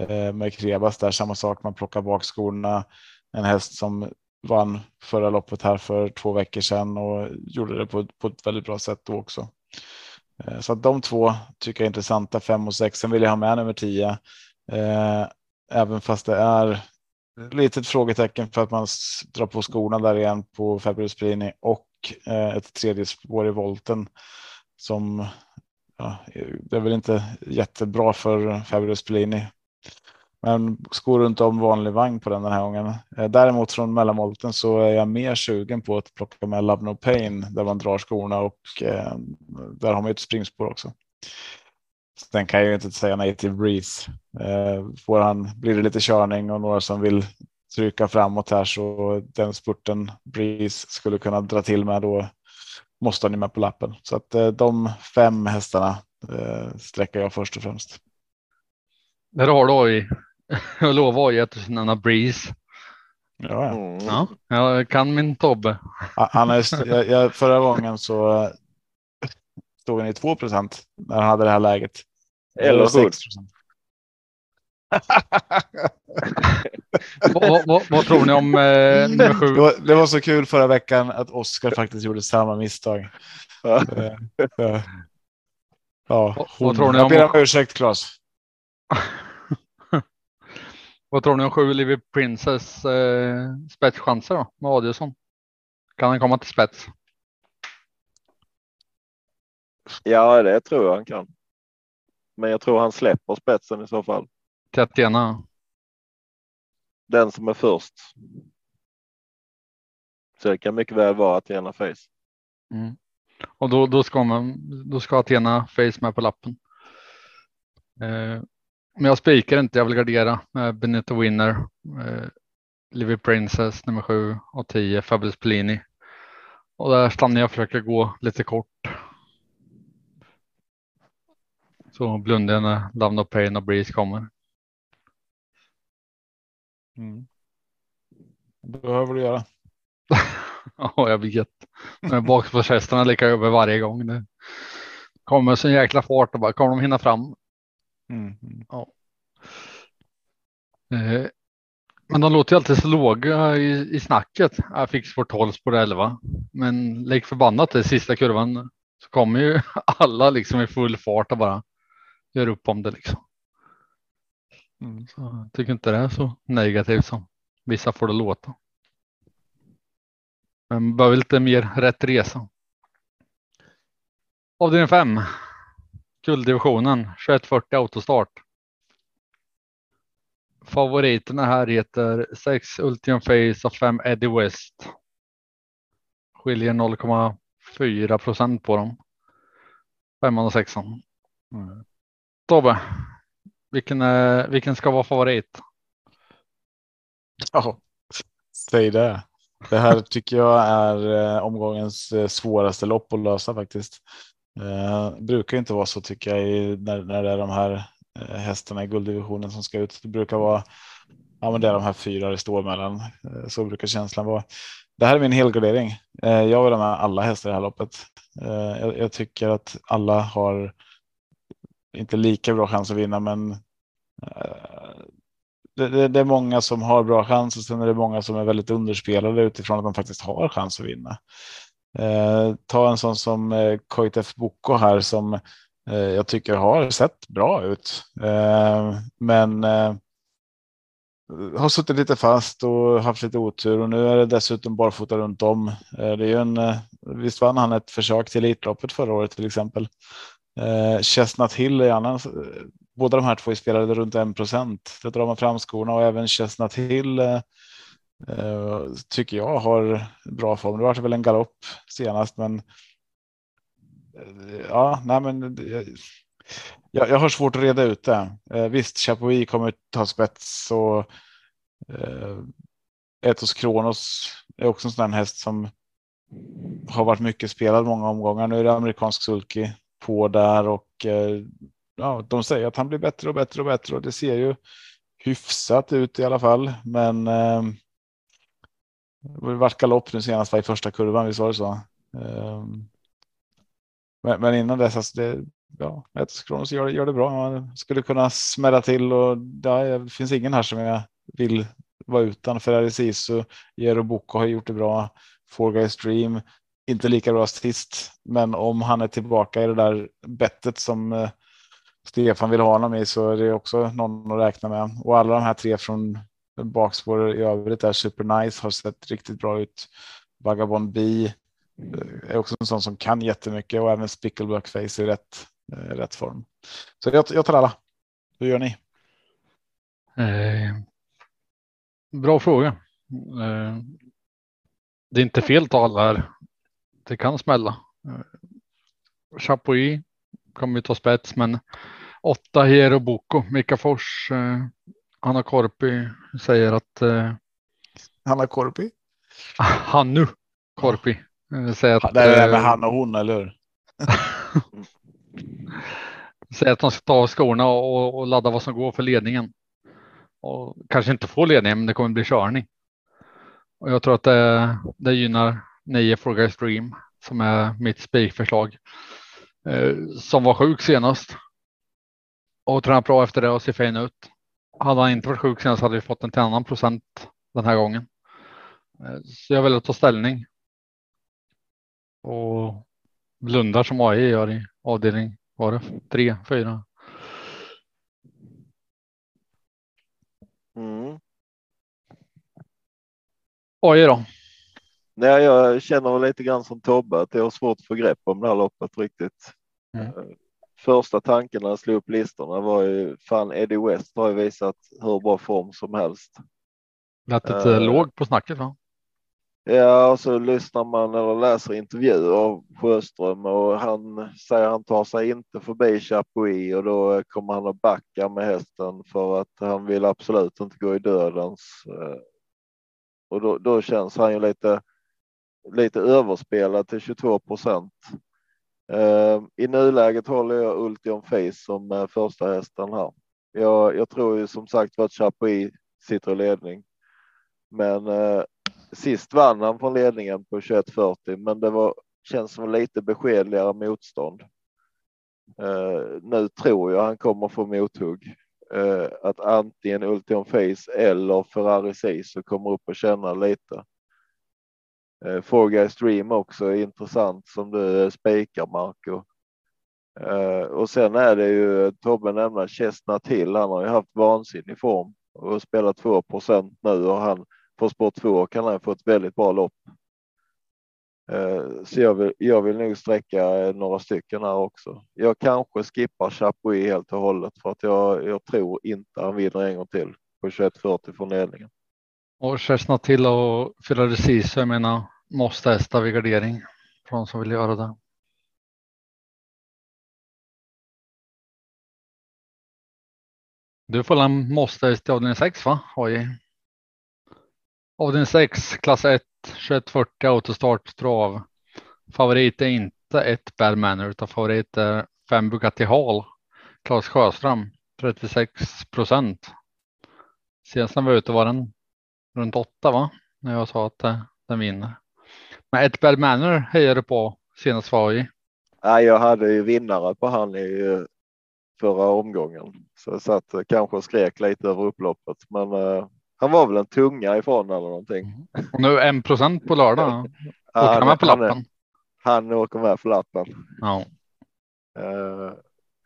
uh, med Krebas där samma sak. Man plockar bak skorna. En häst som vann förra loppet här för två veckor sedan och gjorde det på, på ett väldigt bra sätt då också. Eh, så att de två tycker jag är intressanta, fem och sex. Sen vill jag ha med nummer tio. Eh, även fast det är litet frågetecken för att man drar på skorna där igen på Fabulous Prini och eh, ett tredje spår i volten som ja, det är väl inte jättebra för Fabulous Pellini. Men skor runt om vanlig vagn på den den här gången. Eh, däremot från mellanvolten så är jag mer sugen på att plocka med Love No Pain där man drar skorna och eh, där har man ett springspår också. Sen kan jag ju inte säga nej till Breeze. Eh, får han, blir det lite körning och några som vill trycka framåt här så den spurten Breeze skulle kunna dra till med då måste han ju med på lappen. Så att eh, de fem hästarna eh, sträcker jag först och främst. Där har du AI Jag lovar att du nämna Breeze. Ja, ja. Ja, jag kan min Tobbe. Han är, jag, jag, förra gången så eh, stod han i 2 procent när han hade det här läget. Eller sex hur? procent. vad, vad- vad, vad tror ni om eh, nummer sju? Det var, det var så kul förra veckan att Oskar faktiskt gjorde samma misstag. Ja. Eh, eh, Ja, Vad- tror ni jag om- ber om ursäkt Claes. Vad tror ni om sju Livy Princess eh, spetschanser då med Adielsson? Kan han komma till spets? Ja, det tror jag han kan. Men jag tror han släpper spetsen i så fall. Till Athena? Den som är först. Så det kan mycket väl vara Athena Face. Mm. Och då, då ska man, då ska Athena face med på lappen. Eh, men jag spikar inte, jag vill gardera med Benito Winner, eh, Livy Princess nummer sju och tio Fabulous Pellini. Och där stannar jag och försöker gå lite kort. Så blundar jag när Love No Pain och Breeze kommer. Mm. Det behöver du göra. Ja, jag vet. Men bakspårshästarna lika över varje gång. Det kommer så jäkla fart och bara kommer de hinna fram. Mm. mm. Eh, Men de låter ju alltid så låga i, i snacket. Jag fick svårt 12 på 11. Men lik förbannat i sista kurvan så kommer ju alla liksom i full fart och bara gör upp om det liksom. Mm. Så jag tycker inte det är så negativt som vissa får det låta. Men behöver lite mer rätt resa. Avdelning 5. Gulddivisionen 2140 autostart. Favoriterna här heter 6 Ultium Face och 5 Eddie West. Skiljer 0,4 procent på dem. Femman och sexan. Mm. Tobbe, vilken, eh, vilken ska vara favorit? Ja, säg det. Det här tycker jag är eh, omgångens eh, svåraste lopp att lösa faktiskt. Eh, brukar inte vara så tycker jag i, när, när det är de här eh, hästarna i gulddivisionen som ska ut. Det brukar vara ja, men det är de här fyra det står mellan. Eh, så brukar känslan vara. Det här är min helgardering. Eh, jag vill ha med alla hästar i det här loppet. Eh, jag, jag tycker att alla har inte lika bra chans att vinna, men eh, det, det, det är många som har bra chans och sen är det många som är väldigt underspelade utifrån att de faktiskt har chans att vinna. Eh, ta en sån som eh, Koitef Boko här som eh, jag tycker har sett bra ut. Eh, men eh, har suttit lite fast och haft lite otur och nu är det dessutom barfota runt om. Eh, det är ju en, eh, visst vann han ett försök till Elitloppet förra året till exempel. Eh, Chestnut Hill är annan. Båda de här två är spelade runt 1 procent. Det drar man fram skorna och även Chestnut Hill eh, Eh, tycker jag har bra form. Det var väl en galopp senast, men eh, ja, nej, men eh, jag, jag har svårt att reda ut det. Visst, Chapuis kommer ta spets och Etos Kronos är också en sån här häst som har varit mycket spelad många omgångar. Nu är det amerikansk sulky på där och ja, de säger att han blir bättre och bättre och bättre och det ser ju hyfsat ut i alla fall. Men eh, det vart galopp nu senast var i första kurvan, visst var det så? Ehm, men, men innan dess, alltså det, ja, Etos Kronos gör, det- gör det bra. Man skulle kunna smälla till och ja, det finns ingen här som jag vill vara utan. Ferrari Sisu, Jero Boko har gjort det bra. Four Guys Dream, inte lika bra sist, men om han är tillbaka i det där bettet som eh, Stefan vill ha honom i så är det också någon att räkna med. Och alla de här tre från bakspår i övrigt är super nice, har sett riktigt bra ut. Vagabond B eh, är också en sån som kan jättemycket och även Spickleback Face i rätt, eh, rätt form. Så jag, jag tar alla. Hur gör ni? Eh, bra fråga. Eh, det är inte fel tal här. Det kan smälla. Eh, Chapuis kommer vi ta spets, men åtta Hero Boko, Mika Fors, eh, Hanna Korpi säger att. Eh, Hanna Korpi? Hannu Korpi eh, säger att. Det är med eh, han och hon, eller hur? säger att de ska ta av skorna och, och ladda vad som går för ledningen. Och kanske inte få ledningen, men det kommer bli körning. Och jag tror att det, det gynnar 9 for Guys Dream som är mitt spikförslag. Eh, som var sjuk senast. Och tränat bra efter det och ser fin ut. Hade han inte varit sjuk senast hade vi fått en till annan procent den här gången. Eh, så jag vill ta ställning. Och blundar som AI gör i avdelning var det tre, fyra. Mm. AI då? Nej, jag känner lite grann som Tobbe att jag har svårt att få grepp om det här loppet riktigt. Mm. Första tanken när jag slog upp listorna var ju fan Eddie West har ju visat hur bra form som helst. Lät ett Eh. uh, låg på snacket va? Ja, och så lyssnar man eller läser intervjuer av Sjöström och han säger han tar sig inte förbi Chapuis och då kommer han att backa med hästen för att han vill absolut inte gå i dödens. eh, Och då, då känns han ju lite, lite överspelad till 22 procent. Eh, I nuläget håller jag Ultion Face som eh, första hästen här. Jag, jag tror ju som sagt att Chapuis sitter i ledning. Men eh, sist vann han från ledningen på 21.40, men det var, känns som lite beskedligare motstånd. Eh, nu tror jag han kommer få mothugg. Eh, att antingen Ultion Face eller Ferrari Sisu kommer upp och känna lite. Eh, Four Guys Dream också är intressant som du eh, spikar Marco. Eh, och sen är det ju eh, Tobbe nämner Chestnut Hill. Han har ju haft vansinnig form och spelat 2 nu och han på spår 2 kan han få ett väldigt bra lopp. Eh, så jag vill, jag vill nog sträcka några stycken här också. Jag kanske skippar Chapuis helt och hållet för att jag, jag tror inte han vinner en gång till på 21.40 från ledningen. Och Chestnut till och Ferrari Sisu, jag menar, måste hästa vid gardering. För de som vill göra det. Du får en måste häst avdelning 6 va? Oj. Avdelning 6, klass 1, 2140 autostart trav. Favorit är inte ett Bad Manor utan favorit är fem Bugatti Hall. Claes Sjöström 36 procent. Senast när vi var ute var den runt åtta va? När jag sa att eh, den vinner. Men ett Bad Manor hejade på senast var i. Nej, jag hade ju vinnare på han i eh, förra omgången, så jag satt eh, kanske och skrek lite över upploppet, men eh, han var väl en tunga ifrån eller någonting. Och nu en procent på lördag. Ja, Åker han med på han, lappen? han åker med för lappen. Ja. Eh,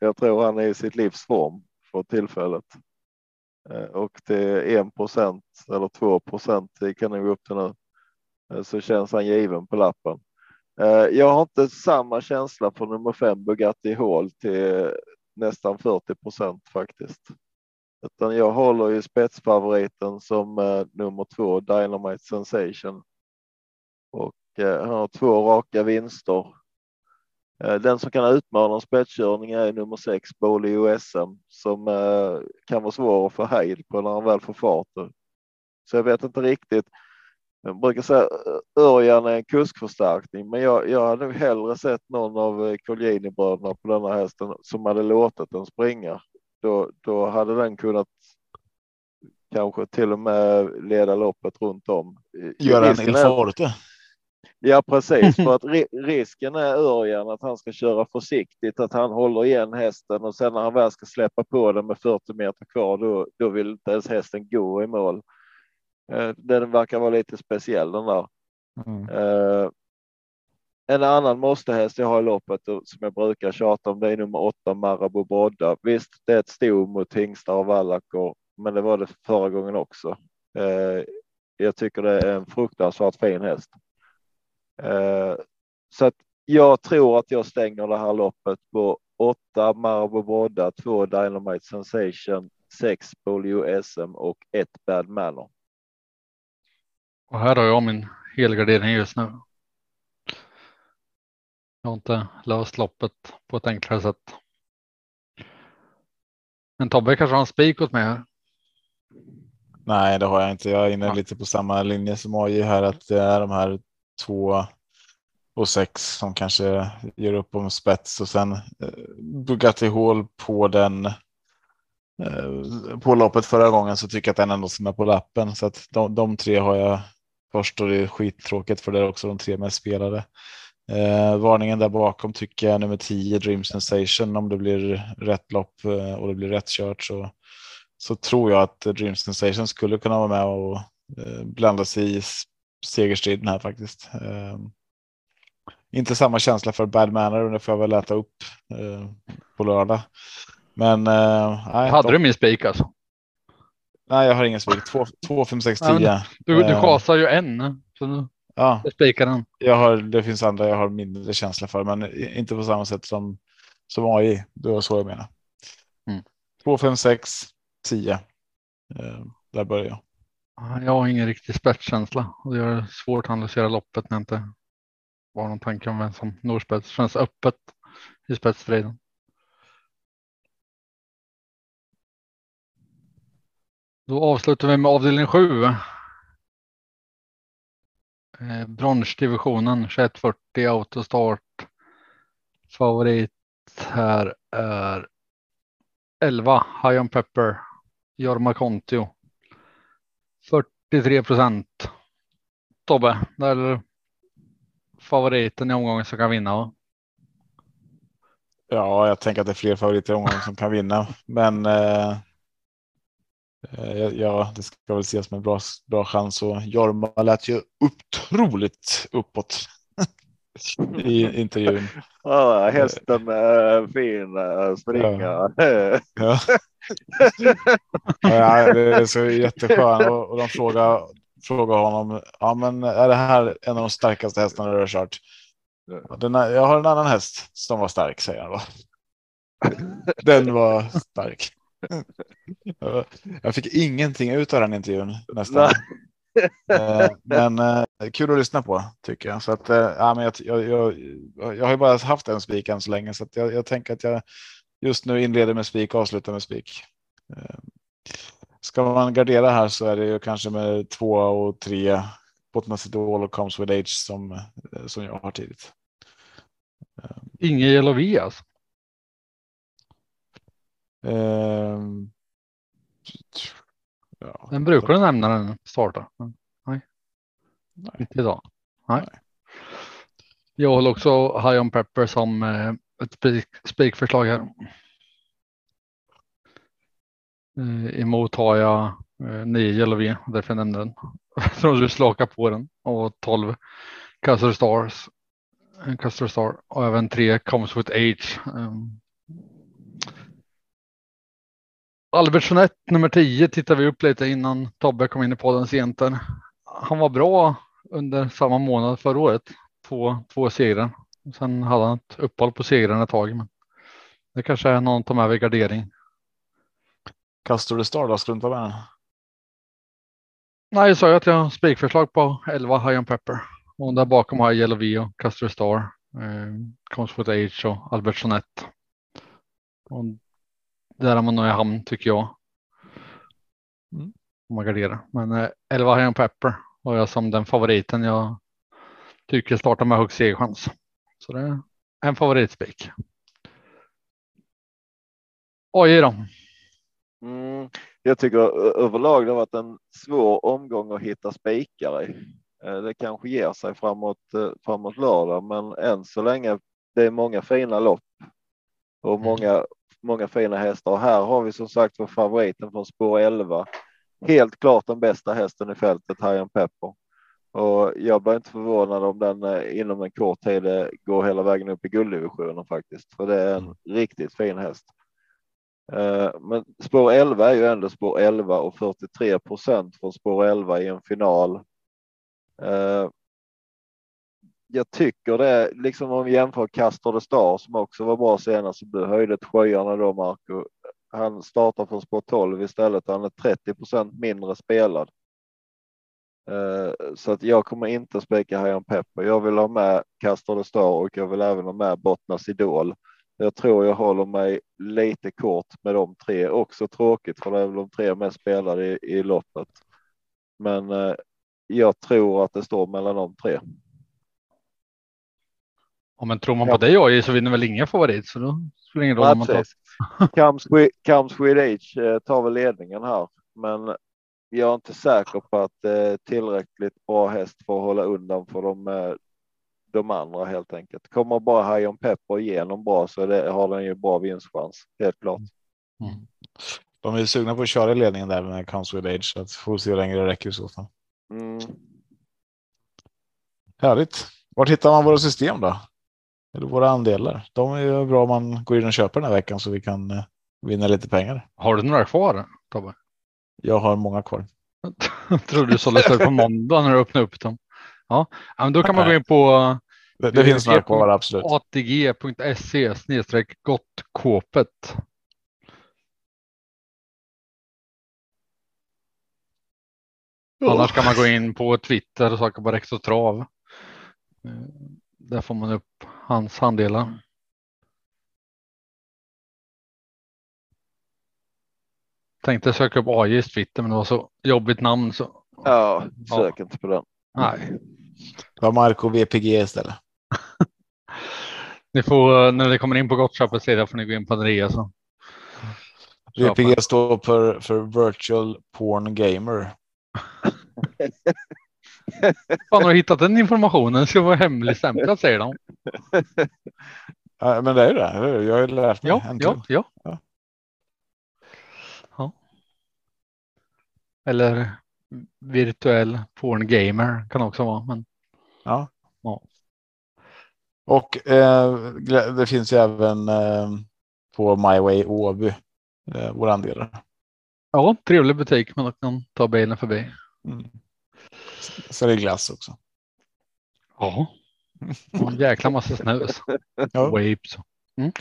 jag tror han är i sitt livs form för tillfället. Eh, och till 1 procent eller 2 procent, det kan nog upp till nu, Eh, så känns han given på lappen. Eh, jag har inte samma känsla för nummer fem Bugatti Hall till nästan 40 procent faktiskt. Utan jag håller ju spetsfavoriten som eh, nummer två Dynamite Sensation. Och han har två raka vinster. Den som kan utmana en spetskörning är nummer sex Bowley USM som kan vara svår att få hejd på när han väl får fart. Så jag vet inte riktigt. Jag brukar säga Örjan är en kuskförstärkning, men jag, jag hade nog hellre sett någon av eh, Colgjini-bröderna på denna hästen som hade låtit den springa. Då, då hade den kunnat kanske till och med leda loppet runt om. Göra en Risken Il är- Forte. Ja, precis. För att ri- risken är Örjan att han ska köra försiktigt, att han håller igen hästen och sen när han väl ska släppa på den med 40 meter kvar, då, då vill inte ens hästen gå i mål. Eh, Den verkar vara lite speciell den där. Mm. Eh, en annan måstehäst jag har i loppet som jag brukar tjata om det är nummer åtta Marabou Brodda. Visst, det är ett sto mot hingstar och vallackor, men det var det förra gången också. Eh, jag tycker det är en fruktansvärt fin häst. Så att jag tror att jag stänger det här loppet på åtta Marabou Brodda, två Dynamite Sensation, sex Polio SM och ett Bad Manor. Och här har jag min helgardering just nu. Jag har inte löst loppet på ett enklare sätt. Men Tobbe kanske har en spik åt mig här. Nej, det har jag inte. Jag är inne Ja. lite på samma linje som AJ här, att det är de här två och sex som kanske gör upp om spets och sen eh, Bugatti hål på den eh, på loppet förra gången så tycker jag att den ändå som är på lappen så att de, de tre har jag först och det är skittråkigt för det är också de tre mest spelade. Eh, varningen där bakom tycker jag nummer 10 Dream Sensation om det blir rätt lopp eh, och det blir rätt kört så så tror jag att Dream Sensation skulle kunna vara med och eh, blanda sig i segerstriden här faktiskt. Eh, inte samma känsla för Bad Manor, det får jag väl äta upp eh, på lördag. Men eh, nej, Hade de, du min spik alltså? Nej, jag har ingen spik. 2, 5, 6, Ja, men- 10. Du, du Eh. chasar ju en. Så nu Ja, jag spikar den. jag har, det finns andra jag har mindre känsla för, men inte på samma sätt som, som AI. Det var så jag menar. Mm. 2, 5, 6, 10. Eh, där börjar jag. Jag har ingen riktig spetskänsla och det gör det svårt att analysera loppet när jag inte har någon tanke om vem som når spets. Det känns öppet i spetsstriden. Då avslutar vi med avdelning 7. Eh, bronsdivisionen 2140 autostart. Favorit här är 11 High on Pepper. Jorma Kontio. 43 procent. Tobbe, det är favoriten i omgången som kan vinna. Va? Ja, jag tänker att det är fler favoriter i omgången som kan vinna, men eh, eh, ja, det ska väl ses som en bra, bra chans och Jorma lät ju otroligt uppåt i intervjun. Ja, hästen är fin, äh, springa. Ja. Ja, det är så jätteskön och, och de frågar, frågar honom. Ja, men är det här en av de starkaste hästarna du har kört? Ja, Den är, jag har en annan häst som var stark, säger han. Då. Den var stark. Jag fick ingenting ut av den intervjun nästan. Eh, Men eh, kul att lyssna på tycker jag. Så att, eh, ja, men jag, jag, jag, jag har ju bara haft en spik än så länge så att jag, jag tänker att jag just nu inleder med spik och avslutar med spik. Ska man gardera här så är det ju kanske med två och tre Bottnas All Comes With Age som, som jag har tidigt. Ingen alltså. Ehm, ja, Den brukar du nämna när den startar. Nej. Nej. Inte idag. Nej. Nej. Jag håller också High on Pepper som eh, ett spik- spikförslag här. Eh, emot har jag eh, 9 Yellow V, därför jag nämnde den. Tror du slaka på den och 12 Custer Stars. En Custer Star och även 3 Comes with Age. Um, Albert Jeanette nummer 10 tittar vi upp lite innan Tobbe kom in i podden sent. Han var bra under samma månad förra året. Två, två segrar. Sen hade han ett uppehåll på segrarna ett tag. Men det kanske är någon att ta med vid gardering. Castor the Star då, strunta med. Nej, jag sa ju att jag har spikförslag på 11 High on Pepper. Och där bakom har jag Yellow V och Custer Star. Eh, Comes with Age och Albert Jeanette. Och där är man nog i hamn tycker jag. Mm. Om man garderar. Men eh, 11 High on Pepper har jag som den favoriten jag tycker startar med högst segerchans. Så det är en favoritspik. Oj då. Mm, jag tycker överlag det har varit en svår omgång att hitta spikar i. Eh, Det kanske ger sig framåt, eh, framåt lördag, men än så länge det är många fina lopp och många, många fina hästar. Och här har vi som sagt för favoriten från spår 11, helt klart den bästa hästen i fältet, High Pepper. Och jag blir inte förvånad om den eh, inom en kort tid eh, går hela vägen upp i gulddivisionen faktiskt, för det är en riktigt fin häst. Eh, men spår 11 är ju ändå spår 11 och 43 procent från spår 11 i en final. Jag tycker det liksom om vi jämför Castor de Star som också var bra senast. Du höjde skyarna då Marco. Han startar från spår 12 istället. Han är 30 procent mindre spelad. Eh, så att jag kommer inte spika Hayan Pepper. Jag vill ha med Castor de Star och jag vill även ha med Bottnas Idol. Jag tror jag håller mig lite kort med de tre. Också tråkigt för det är väl de tre mest spelade i, i loppet. Men eh, jag tror att det står mellan de tre. Ja, men tror man på dig AJ så vinner väl inga favorit så då spelar det ingen roll om man tar. Comes with age eh, tar väl ledningen här, men jag är inte säker på att det är tillräckligt bra häst för att hålla undan för de, eh, de andra helt enkelt. Kommer bara High on Pepper igenom bra så det, har den ju bra vinstchans, helt klart. Mm. De är sugna på att köra i ledningen där med Comes with age så att får se hur länge det räcker i så fall. Mm. Härligt. Var hittar man våra system då? Eller våra andelar? De är ju bra om man går in och köper den här veckan så vi kan eh, vinna lite pengar. Har du några kvar Tobbe? Jag har många kvar. Jag tror du sålde slut på måndag när du öppnade upp dem. Ja, men då kan man gå in på. Det, det finns några kvar absolut. atg.se snedstreck gottkåpet. Annars kan man gå in på Twitter och söka på Rex och Trav. Eh, där får man upp hans handdelar. Tänkte söka upp AJs Twitter, men det var så jobbigt namn så. Ja, sök ja. inte på den. Nej. Det var Marco VPG istället. ni får när det kommer in på Gottköpets sida får ni gå in på Andreas. Så. VPG står för, för Virtual Porn Gamer. Fan har du hittat den informationen? Ska vara hemligstämplad säger de. Ja, men det är det. Jag har lärt mig. Ja, ja, ja, ja. Eller virtuell porn gamer kan också vara. Men... Ja. ja. Och eh, det finns ju även eh, på MyWay Åby, eh, våra andelar. Ja, trevlig butik, men man kan ta bilen förbi. Mm. Så är det glass också. Ja, och en jäkla massa snus. ja. Wapes. Mm.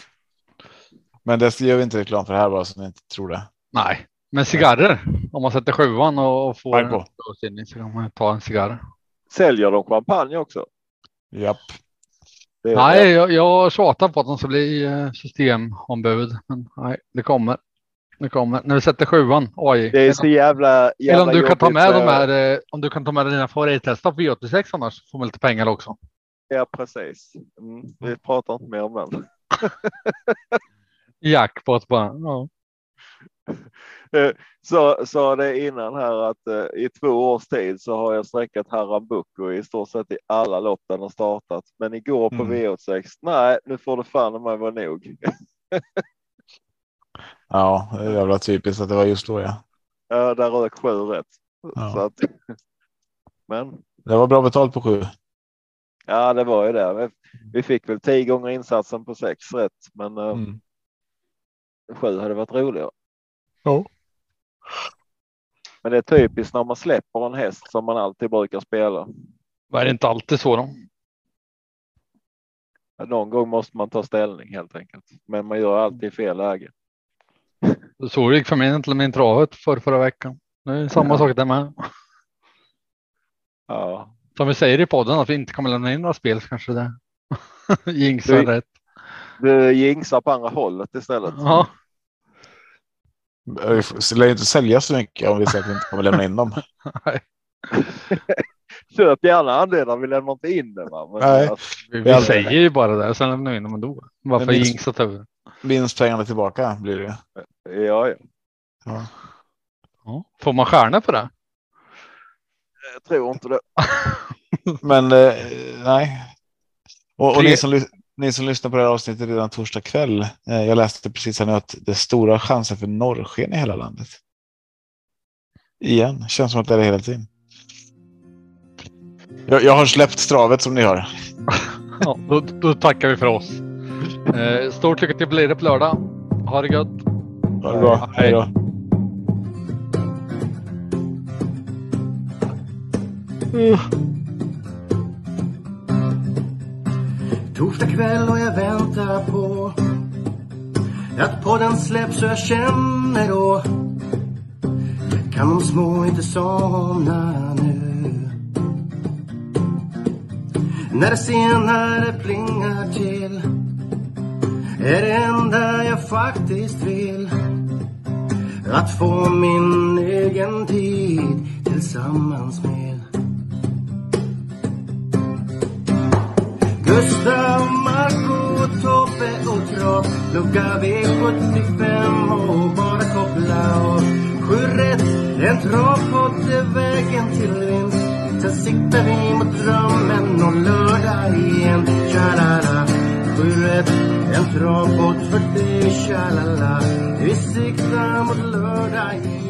Men det gör vi inte reklam för här bara så ni inte tror det. Nej, men cigarrer, om man sätter sjuan och får en så kan man ta en cigarr. Säljer de champagne också? Japp. Nej, jag, jag tjatar på att de ska bli eh, systemombud, men nej, det kommer. Det kommer när vi sätter sjuan. Oj. Det är så jävla. jävla Eller om du kan ta med de här. Eh, om du kan ta med dina favorithästar på V86 annars får man lite pengar också. Ja, precis. Mm, vi pratar inte mer om den. Jackpot bara. Ja. Eh, så sa det innan här att eh, i två års tid så har jag sträckat Harambuco i stort sett i alla lopp den har startat. Men igår på mm. V86, nej, nu får det fan mig vara nog. ja, det är jävla typiskt att det var just då. Ja, ja där rök sju rätt. Ja. Så att, men. Det var bra betalt på sju. Ja, det var ju det. Vi fick väl tio gånger insatsen på sex rätt, men eh, mm. sju hade varit roligare. Ja. Men det är typiskt när man släpper en häst som man alltid brukar spela. Var det inte alltid så då? Någon gång måste man ta ställning helt enkelt, men man gör alltid fel läge. Så gick för mig till min travet för förra veckan. Det är samma ja. sak där med. Ja. Som vi säger i podden att vi inte kommer lämna in några spel så kanske det jinxar du, rätt. Du jinxar på andra hållet istället. Ja. Det lär inte sälja så mycket om vi säger att vi inte kommer lämna in dem. Köp gärna andelar, vi lämnar inte in det. Va? Men Nej, alltså, vi, vi säger ju bara det, sen lämnar vi in dem ändå. Varför minst, jinxat över? Vinstpengarna tillbaka blir det. Ja, ja. ja. ja. Får man stjärna på det? Jag tror inte det. Men eh, nej. Och, och ni, som, ni som lyssnar på det här avsnittet redan torsdag kväll. Eh, jag läste precis här nu att det är stora chanser för norrsken i hela landet. Igen. Känns som att det är det hela tiden. Jag, jag har släppt stravet som ni hör. Ja, då, då tackar vi för oss. Eh, stort lycka till på lördag. Ha det gött. Ha det bra. Hej då. Torsdag kväll och jag väntar på att podden släpps och jag känner då kan de små inte somna nu. När det senare plingar till är det enda jag faktiskt vill? Att få min egen tid tillsammans med. Gustav, Marco, Tobbe och Trav Lucka V75 och bara koppla av. Sju rätt, en travpott är vägen till vinst. Sen siktar vi mot drömmen och lördag igen. Tja-la-la. Sju rätt, en travbåt för dig Tja-la-la. Vi siktar mot lördag igen.